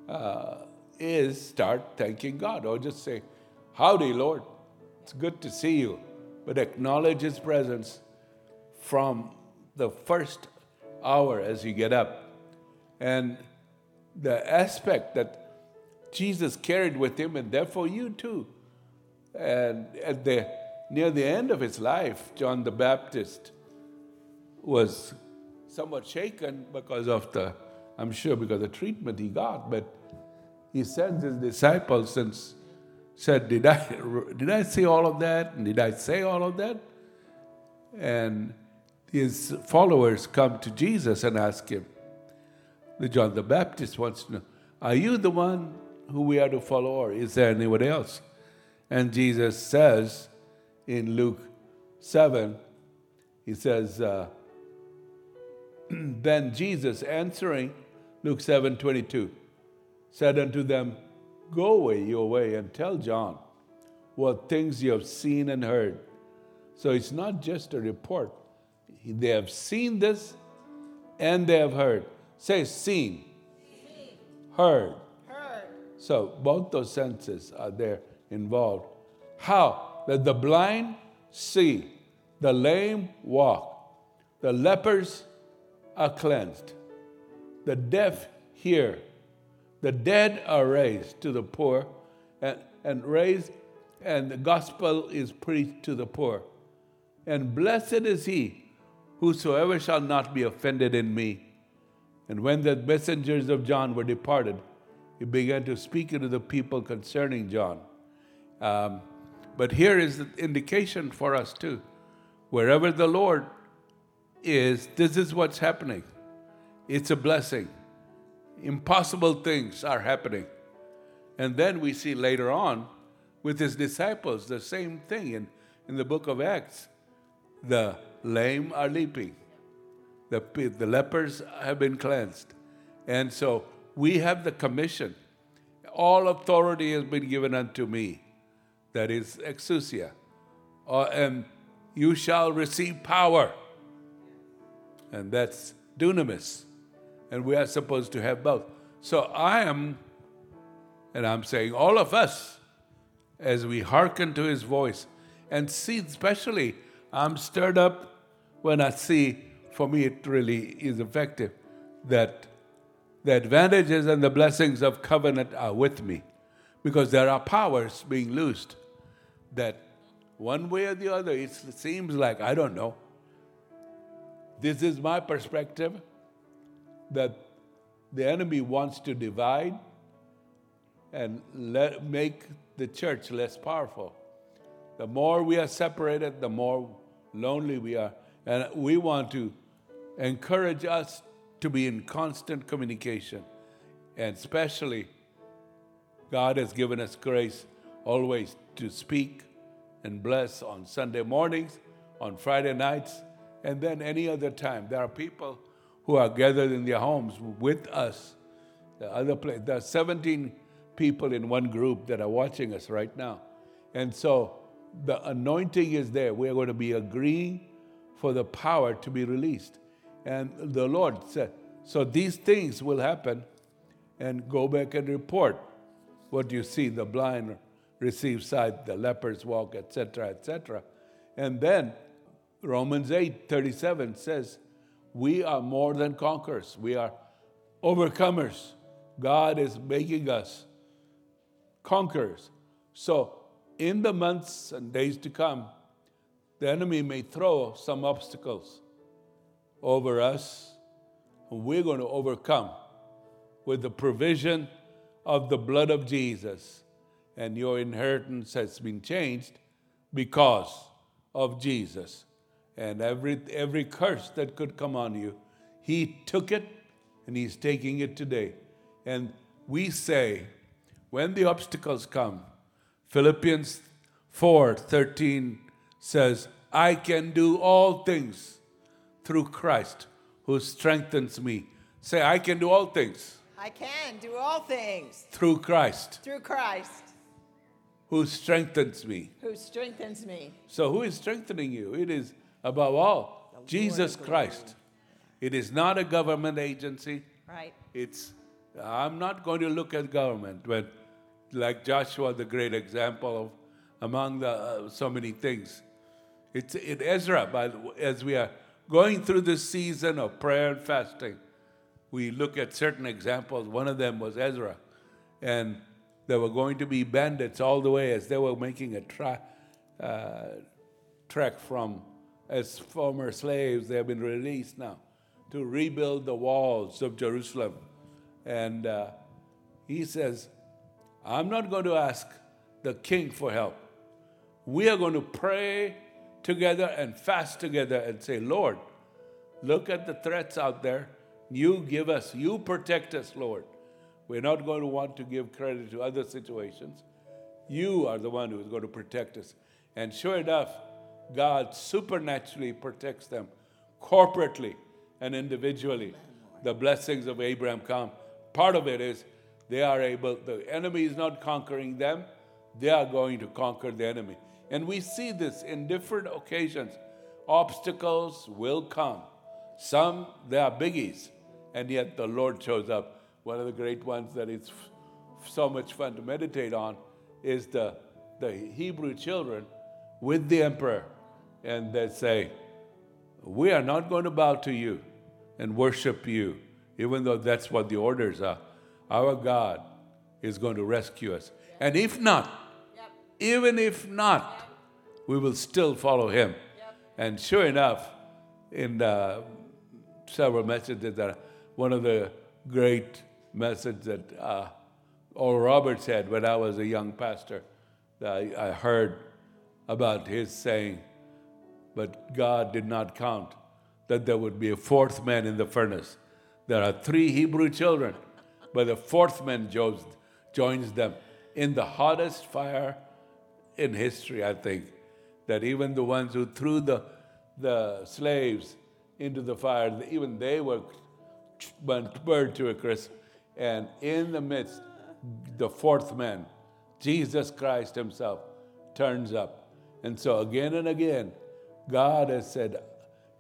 uh, is start thanking God or just say, Howdy, Lord. It's good to see you. But acknowledge His presence from the first hour as you get up. And the aspect that Jesus carried with him, and therefore you too. And at the near the end of his life, John the Baptist was somewhat shaken because of the, I'm sure because the treatment he got, but he sends his disciples and said, Did I did I see all of that? And did I say all of that? And his followers come to Jesus and ask him, the John the Baptist wants to know, Are you the one who we are to follow, or is there anyone else? And Jesus says in Luke 7, he says, uh, Then Jesus answering, Luke 7 22, said unto them, Go away your way and tell John what things you have seen and heard. So it's not just a report. They have seen this and they have heard. Say, seen, seen. heard, so both those senses are there involved. How? That the blind see, the lame walk, the lepers are cleansed, the deaf hear, the dead are raised to the poor, and, and raised, and the gospel is preached to the poor. And blessed is he whosoever shall not be offended in me. And when the messengers of John were departed, he began to speak to the people concerning John. Um, But here is the indication for us too. Wherever the Lord is, this is what's happening. It's a blessing. Impossible things are happening. And then we see later on with his disciples the same thing in, in the book of Acts. The lame are leaping, the, the lepers have been cleansed. And so we have the commission. All authority has been given unto me. That is exousia. Uh, and you shall receive power. And that's dunamis. And we are supposed to have both. So I am, and I'm saying all of us, as we hearken to his voice and see, especially, I'm stirred up when I see, for me, it really is effective, that the advantages and the blessings of covenant are with me because there are powers being loosed that one way or the other, it seems like, I don't know. This is my perspective that the enemy wants to divide and let, make the church less powerful. The more we are separated, the more lonely we are. And we want to encourage us to be in constant communication. And especially, God has given us grace always to speak and bless on Sunday mornings, on Friday nights, and then any other time. There are people who are gathered in their homes with us. The other place, there are 17 people in one group that are watching us right now. And so the anointing is there. We are going to be agreeing for the power to be released. And the Lord said, so these things will happen, and go back and report what you see the blind receive sight, the lepers walk, etc., etc. And then Romans 8 37 says, We are more than conquerors, we are overcomers. God is making us conquerors. So, in the months and days to come, the enemy may throw some obstacles over us. We're going to overcome with the provision of the blood of Jesus. And your inheritance has been changed because of Jesus. And every, every curse that could come on you, He took it and He's taking it today. And we say, when the obstacles come, Philippians 4 13 says, I can do all things through Christ who strengthens me. Say, I can do all things. I can do all things through Christ. Through Christ. Who strengthens me. Who strengthens me. So, who is strengthening you? It is, above all, the Jesus Christ. It is not a government agency. Right. It's, I'm not going to look at government, but like Joshua, the great example of among the uh, so many things. It's in Ezra, by the, as we are going through this season of prayer and fasting, we look at certain examples. One of them was Ezra, and there were going to be bandits all the way as they were making a tra- uh, trek from as former slaves. They have been released now to rebuild the walls of Jerusalem, and uh, he says, "I'm not going to ask the king for help. We are going to pray." Together and fast together and say, Lord, look at the threats out there. You give us, you protect us, Lord. We're not going to want to give credit to other situations. You are the one who is going to protect us. And sure enough, God supernaturally protects them corporately and individually. The blessings of Abraham come. Part of it is they are able, the enemy is not conquering them, they are going to conquer the enemy. And we see this in different occasions. Obstacles will come. Some, they are biggies, and yet the Lord shows up. One of the great ones that is so much fun to meditate on is the, the Hebrew children with the emperor. And they say, We are not going to bow to you and worship you, even though that's what the orders are. Our God is going to rescue us. And if not, even if not, we will still follow him. Yep. And sure enough, in uh, several messages, that one of the great messages that uh, Oral Roberts had when I was a young pastor, I, I heard about his saying, But God did not count that there would be a fourth man in the furnace. There are three Hebrew children, but the fourth man joins, joins them in the hottest fire in history, I think. That even the ones who threw the, the slaves into the fire, even they were burned to a crisp. And in the midst, the fourth man, Jesus Christ Himself, turns up. And so, again and again, God has said,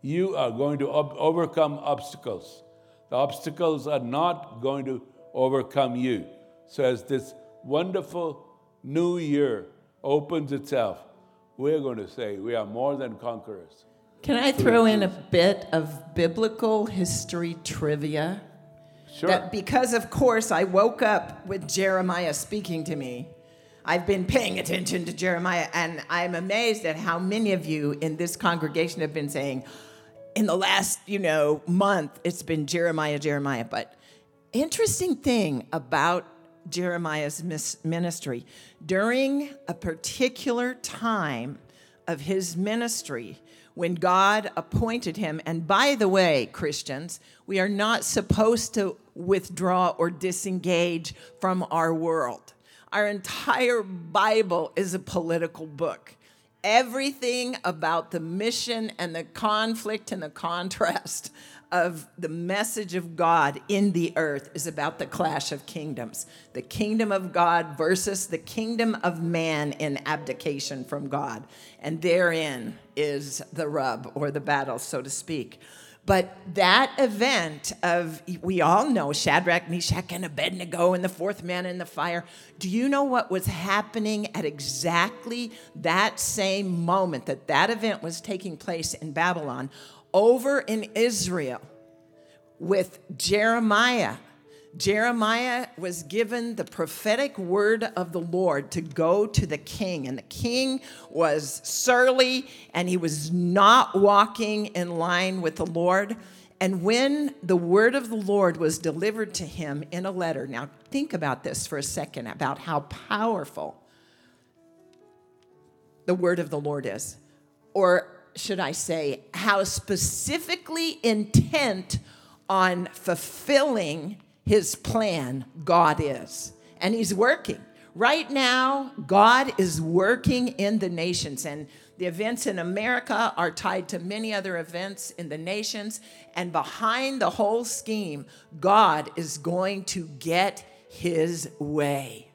You are going to ob- overcome obstacles. The obstacles are not going to overcome you. So, as this wonderful new year opens itself, we're going to say we are more than conquerors. Can I throw in a bit of biblical history trivia? Sure. That because, of course, I woke up with Jeremiah speaking to me. I've been paying attention to Jeremiah, and I'm amazed at how many of you in this congregation have been saying, in the last, you know, month, it's been Jeremiah, Jeremiah. But interesting thing about Jeremiah's ministry, during a particular time of his ministry, when God appointed him. And by the way, Christians, we are not supposed to withdraw or disengage from our world. Our entire Bible is a political book. Everything about the mission and the conflict and the contrast of the message of God in the earth is about the clash of kingdoms the kingdom of God versus the kingdom of man in abdication from God. And therein is the rub or the battle, so to speak. But that event of, we all know Shadrach, Meshach, and Abednego and the fourth man in the fire. Do you know what was happening at exactly that same moment that that event was taking place in Babylon? Over in Israel with Jeremiah. Jeremiah was given the prophetic word of the Lord to go to the king, and the king was surly and he was not walking in line with the Lord. And when the word of the Lord was delivered to him in a letter, now think about this for a second about how powerful the word of the Lord is. Or should I say, how specifically intent on fulfilling his plan God is. And he's working. Right now, God is working in the nations, and the events in America are tied to many other events in the nations. And behind the whole scheme, God is going to get his way.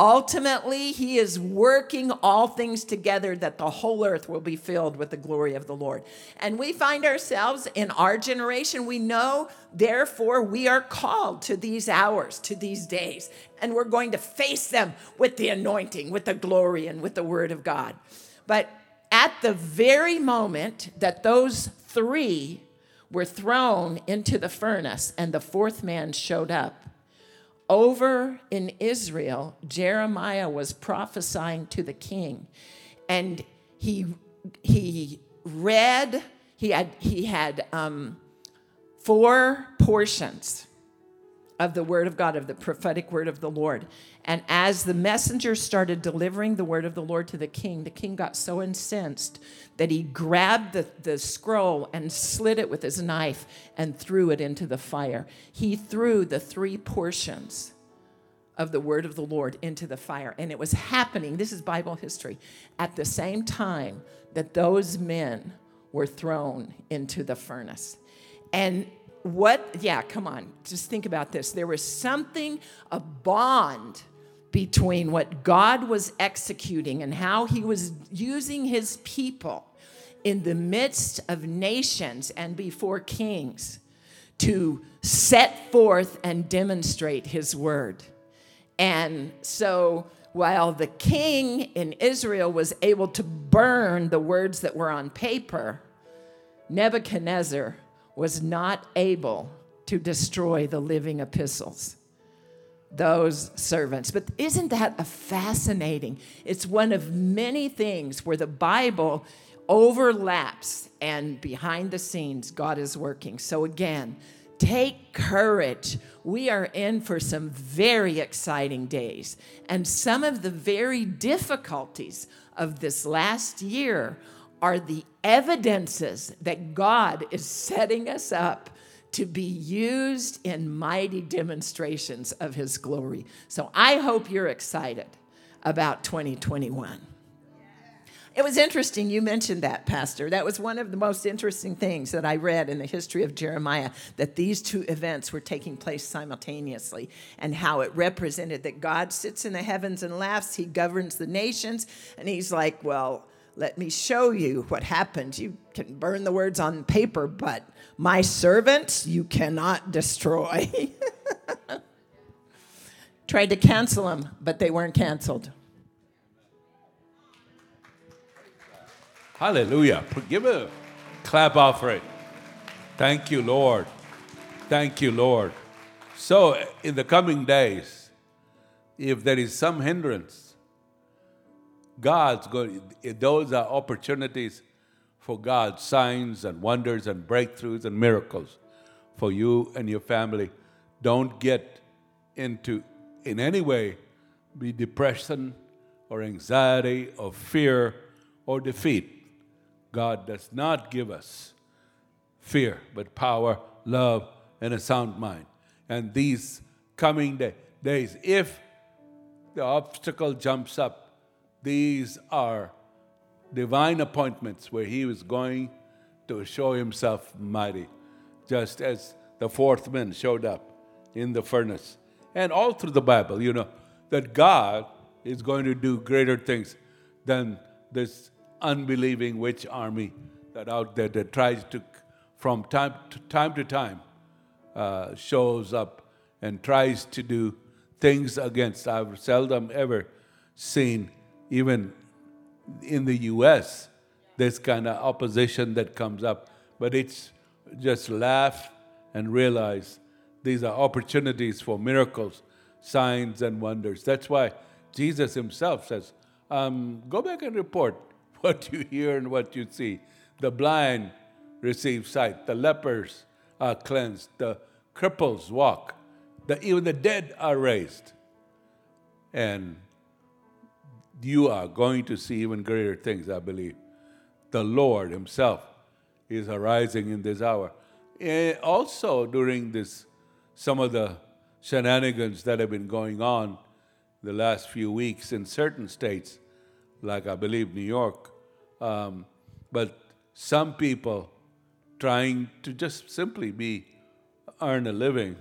Ultimately, he is working all things together that the whole earth will be filled with the glory of the Lord. And we find ourselves in our generation, we know, therefore, we are called to these hours, to these days, and we're going to face them with the anointing, with the glory, and with the word of God. But at the very moment that those three were thrown into the furnace and the fourth man showed up, over in Israel, Jeremiah was prophesying to the king, and he he read. He had he had um, four portions of the word of God, of the prophetic word of the Lord. And as the messenger started delivering the word of the Lord to the king, the king got so incensed that he grabbed the, the scroll and slit it with his knife and threw it into the fire. He threw the three portions of the word of the Lord into the fire. And it was happening, this is Bible history, at the same time that those men were thrown into the furnace. And what, yeah, come on, just think about this. There was something, a bond between what God was executing and how he was using his people in the midst of nations and before kings to set forth and demonstrate his word. And so while the king in Israel was able to burn the words that were on paper, Nebuchadnezzar was not able to destroy the living epistles, those servants. But isn't that a fascinating? It's one of many things where the Bible overlaps and behind the scenes, God is working. So again, take courage. We are in for some very exciting days. And some of the very difficulties of this last year are the evidences that God is setting us up to be used in mighty demonstrations of his glory. So I hope you're excited about 2021. It was interesting you mentioned that, Pastor. That was one of the most interesting things that I read in the history of Jeremiah that these two events were taking place simultaneously and how it represented that God sits in the heavens and laughs, He governs the nations, and He's like, Well, let me show you what happens. You can burn the words on paper, but my servants you cannot destroy. Tried to cancel them, but they weren't canceled. Hallelujah. Give a clap offering. Thank you, Lord. Thank you, Lord. So, in the coming days, if there is some hindrance, God's going, those are opportunities for God's signs and wonders and breakthroughs and miracles for you and your family. Don't get into, in any way, be depression or anxiety or fear or defeat. God does not give us fear, but power, love, and a sound mind. And these coming day, days, if the obstacle jumps up, these are divine appointments where He was going to show Himself mighty, just as the fourth man showed up in the furnace. And all through the Bible, you know, that God is going to do greater things than this unbelieving witch army that out there that tries to, from time to time, to time uh, shows up and tries to do things against. I've seldom ever seen, even in the U.S., this kind of opposition that comes up. But it's just laugh and realize these are opportunities for miracles, signs, and wonders. That's why Jesus himself says, um, Go back and report what you hear and what you see. The blind receive sight, the lepers are cleansed, the cripples walk, the, even the dead are raised. And you are going to see even greater things, I believe. The Lord Himself is arising in this hour. And also, during this, some of the shenanigans that have been going on the last few weeks in certain states, like I believe New York, um, but some people trying to just simply be earn a living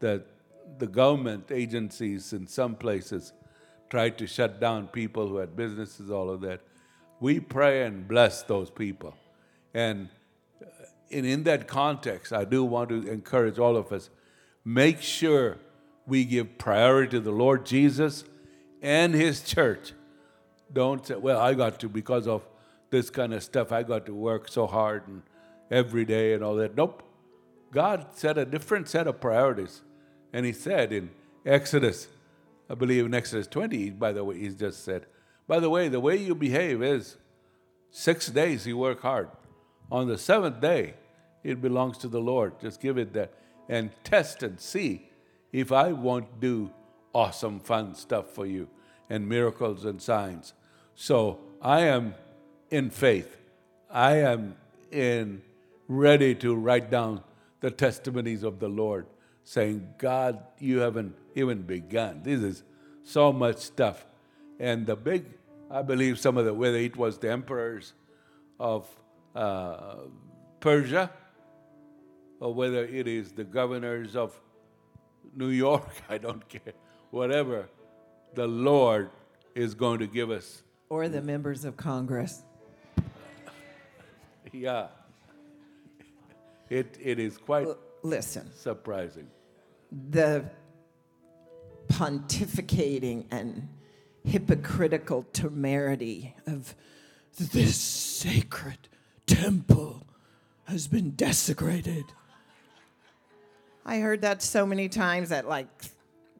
that the government agencies in some places tried to shut down people who had businesses all of that we pray and bless those people and uh, in, in that context i do want to encourage all of us make sure we give priority to the lord jesus and his church don't say, well, I got to, because of this kind of stuff, I got to work so hard and every day and all that. Nope. God set a different set of priorities. And He said in Exodus, I believe in Exodus 20, by the way, he just said, by the way, the way you behave is six days you work hard. On the seventh day, it belongs to the Lord. Just give it that and test and see if I won't do awesome, fun stuff for you and miracles and signs. So I am in faith. I am in ready to write down the testimonies of the Lord, saying, God, you haven't even begun. This is so much stuff. And the big, I believe some of the, whether it was the emperors of uh, Persia or whether it is the governors of New York, I don't care, whatever, the Lord is going to give us or the members of Congress. Yeah. It, it is quite L- listen, surprising. The pontificating and hypocritical temerity of this sacred temple has been desecrated. I heard that so many times at like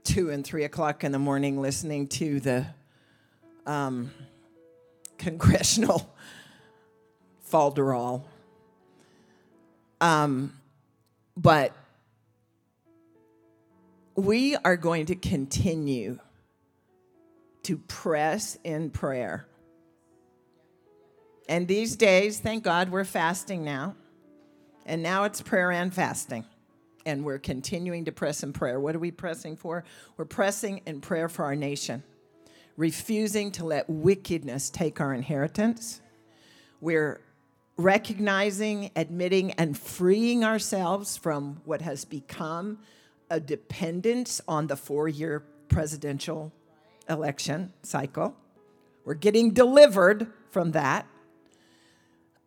two and three o'clock in the morning, listening to the um, congressional falderall. Um, but we are going to continue to press in prayer. And these days, thank God, we're fasting now. And now it's prayer and fasting. And we're continuing to press in prayer. What are we pressing for? We're pressing in prayer for our nation, refusing to let wickedness take our inheritance. We're recognizing, admitting, and freeing ourselves from what has become a dependence on the four year presidential election cycle. We're getting delivered from that.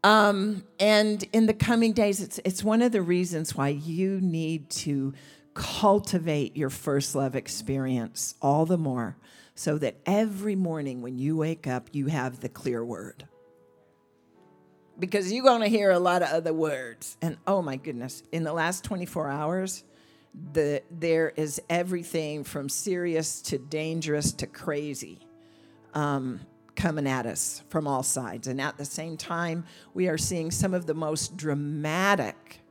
Um, and in the coming days, it's, it's one of the reasons why you need to cultivate your first love experience all the more so that every morning when you wake up, you have the clear word. Because you're going to hear a lot of other words. And oh my goodness, in the last 24 hours, the, there is everything from serious to dangerous to crazy. Um, coming at us from all sides. And at the same time, we are seeing some of the most dramatic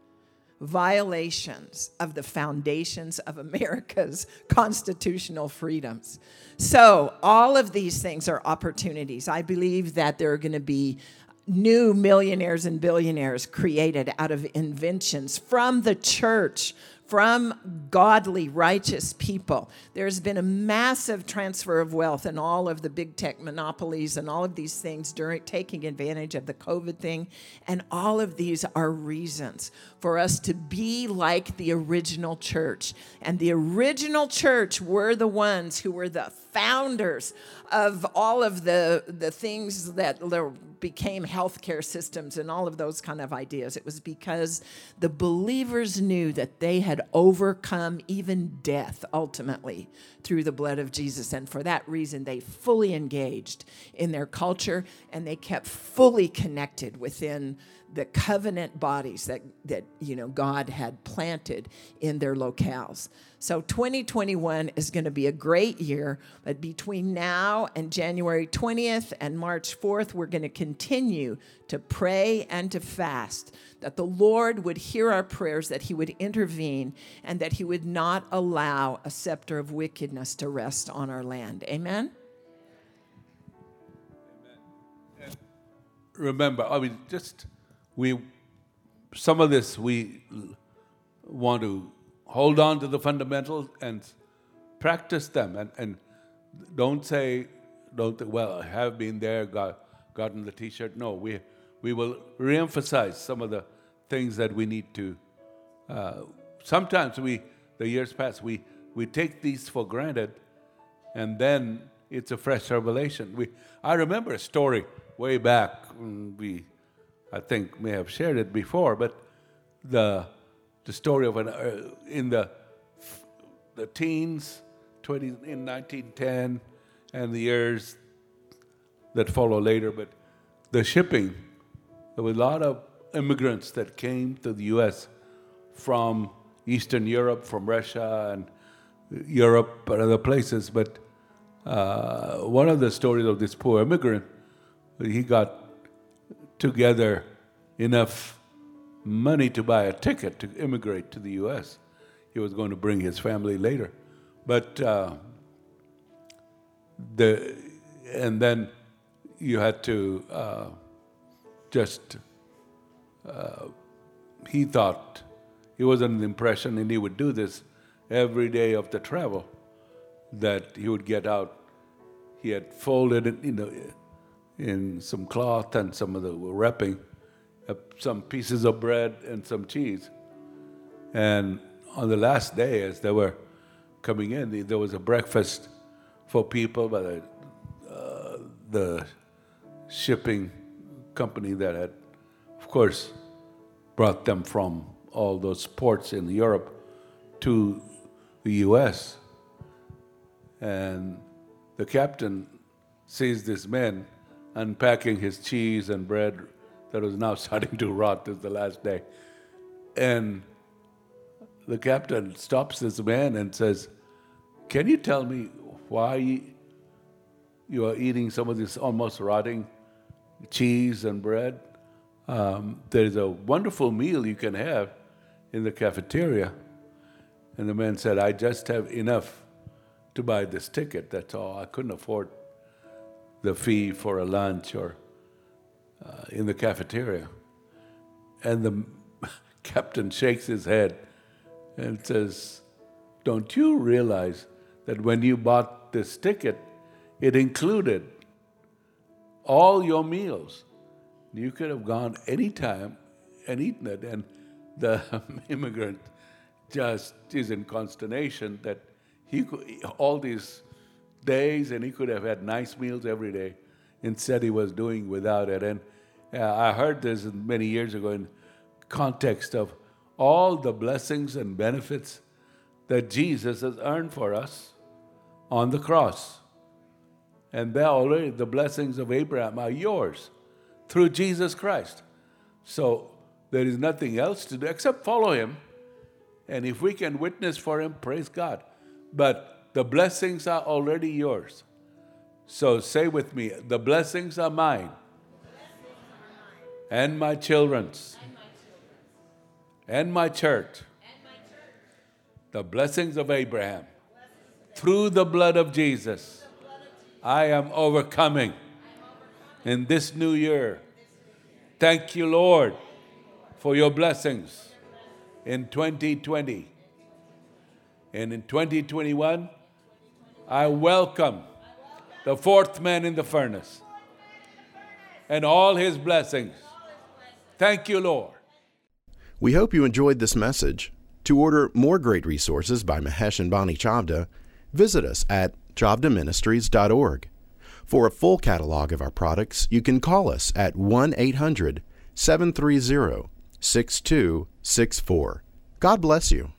violations of the foundations of America's constitutional freedoms. So, all of these things are opportunities. I believe that there are going to be new millionaires and billionaires created out of inventions from the church, from godly, righteous people. There's been a massive transfer of wealth in all of the big tech monopolies and all of these things during taking advantage of the COVID thing. And all of these are reasons for us to be like the original church. And the original church were the ones who were the founders of all of the, the things that became healthcare systems and all of those kind of ideas. It was because the believers knew that they had overcome even death ultimately through the blood of Jesus. And for that reason, they fully engaged in their culture and they kept fully connected within the covenant bodies that, that you know God had planted in their locales. So 2021 is going to be a great year, but between now and January 20th and March 4th, we're going to continue to pray and to fast that the Lord would hear our prayers, that He would intervene, and that He would not allow a scepter of wickedness to rest on our land. Amen. Remember, I mean, just we, some of this we want to hold on to the fundamentals and practice them and, and don't say, don't, well, I have been there, got, gotten the t shirt. No, we, we will reemphasize some of the things that we need to. Uh, sometimes we, the years pass, we, we take these for granted and then it's a fresh revelation. We, I remember a story way back when we I think may have shared it before, but the the story of an uh, in the the teens, 20 in 1910, and the years that follow later. But the shipping, there were a lot of immigrants that came to the U.S. from Eastern Europe, from Russia, and Europe and other places. But uh, one of the stories of this poor immigrant, he got together enough money to buy a ticket to immigrate to the U.S. He was going to bring his family later, but uh, the and then you had to uh, just. Uh, he thought he was under the impression, and he would do this every day of the travel, that he would get out. He had folded it, you know, in some cloth and some of the wrapping, uh, some pieces of bread and some cheese. And on the last day, as they were coming in, there was a breakfast for people by the, uh, the shipping company that had, of course, brought them from all those ports in Europe to the US. And the captain sees this man unpacking his cheese and bread that was now starting to rot. This is the last day. And the captain stops this man and says, Can you tell me why you are eating some of this almost rotting cheese and bread? Um, there's a wonderful meal you can have in the cafeteria. And the man said, I just have enough to buy this ticket, that's all. I couldn't afford the fee for a lunch or uh, in the cafeteria. And the captain shakes his head and says, Don't you realize that when you bought this ticket, it included all your meals? You could have gone anytime and eaten it. And the immigrant just is in consternation that he could, all these days and he could have had nice meals every day. Instead, he was doing without it. And uh, I heard this many years ago in context of all the blessings and benefits that Jesus has earned for us on the cross. And they already the blessings of Abraham are yours through Jesus Christ. So there is nothing else to do except follow him. And if we can witness for him, praise God. But the blessings are already yours. So say with me, the blessings are mine, and my children's, and my church. The blessings of Abraham. Through the blood of Jesus, I am overcoming in this new year. Thank you, Lord, for your blessings in 2020. And in 2021, I welcome the fourth man in the furnace and all his blessings. Thank you, Lord. We hope you enjoyed this message. To order more great resources by Mahesh and Bonnie Chavda, visit us at chavdaministries.org. For a full catalog of our products, you can call us at 1 800 730 6264. God bless you.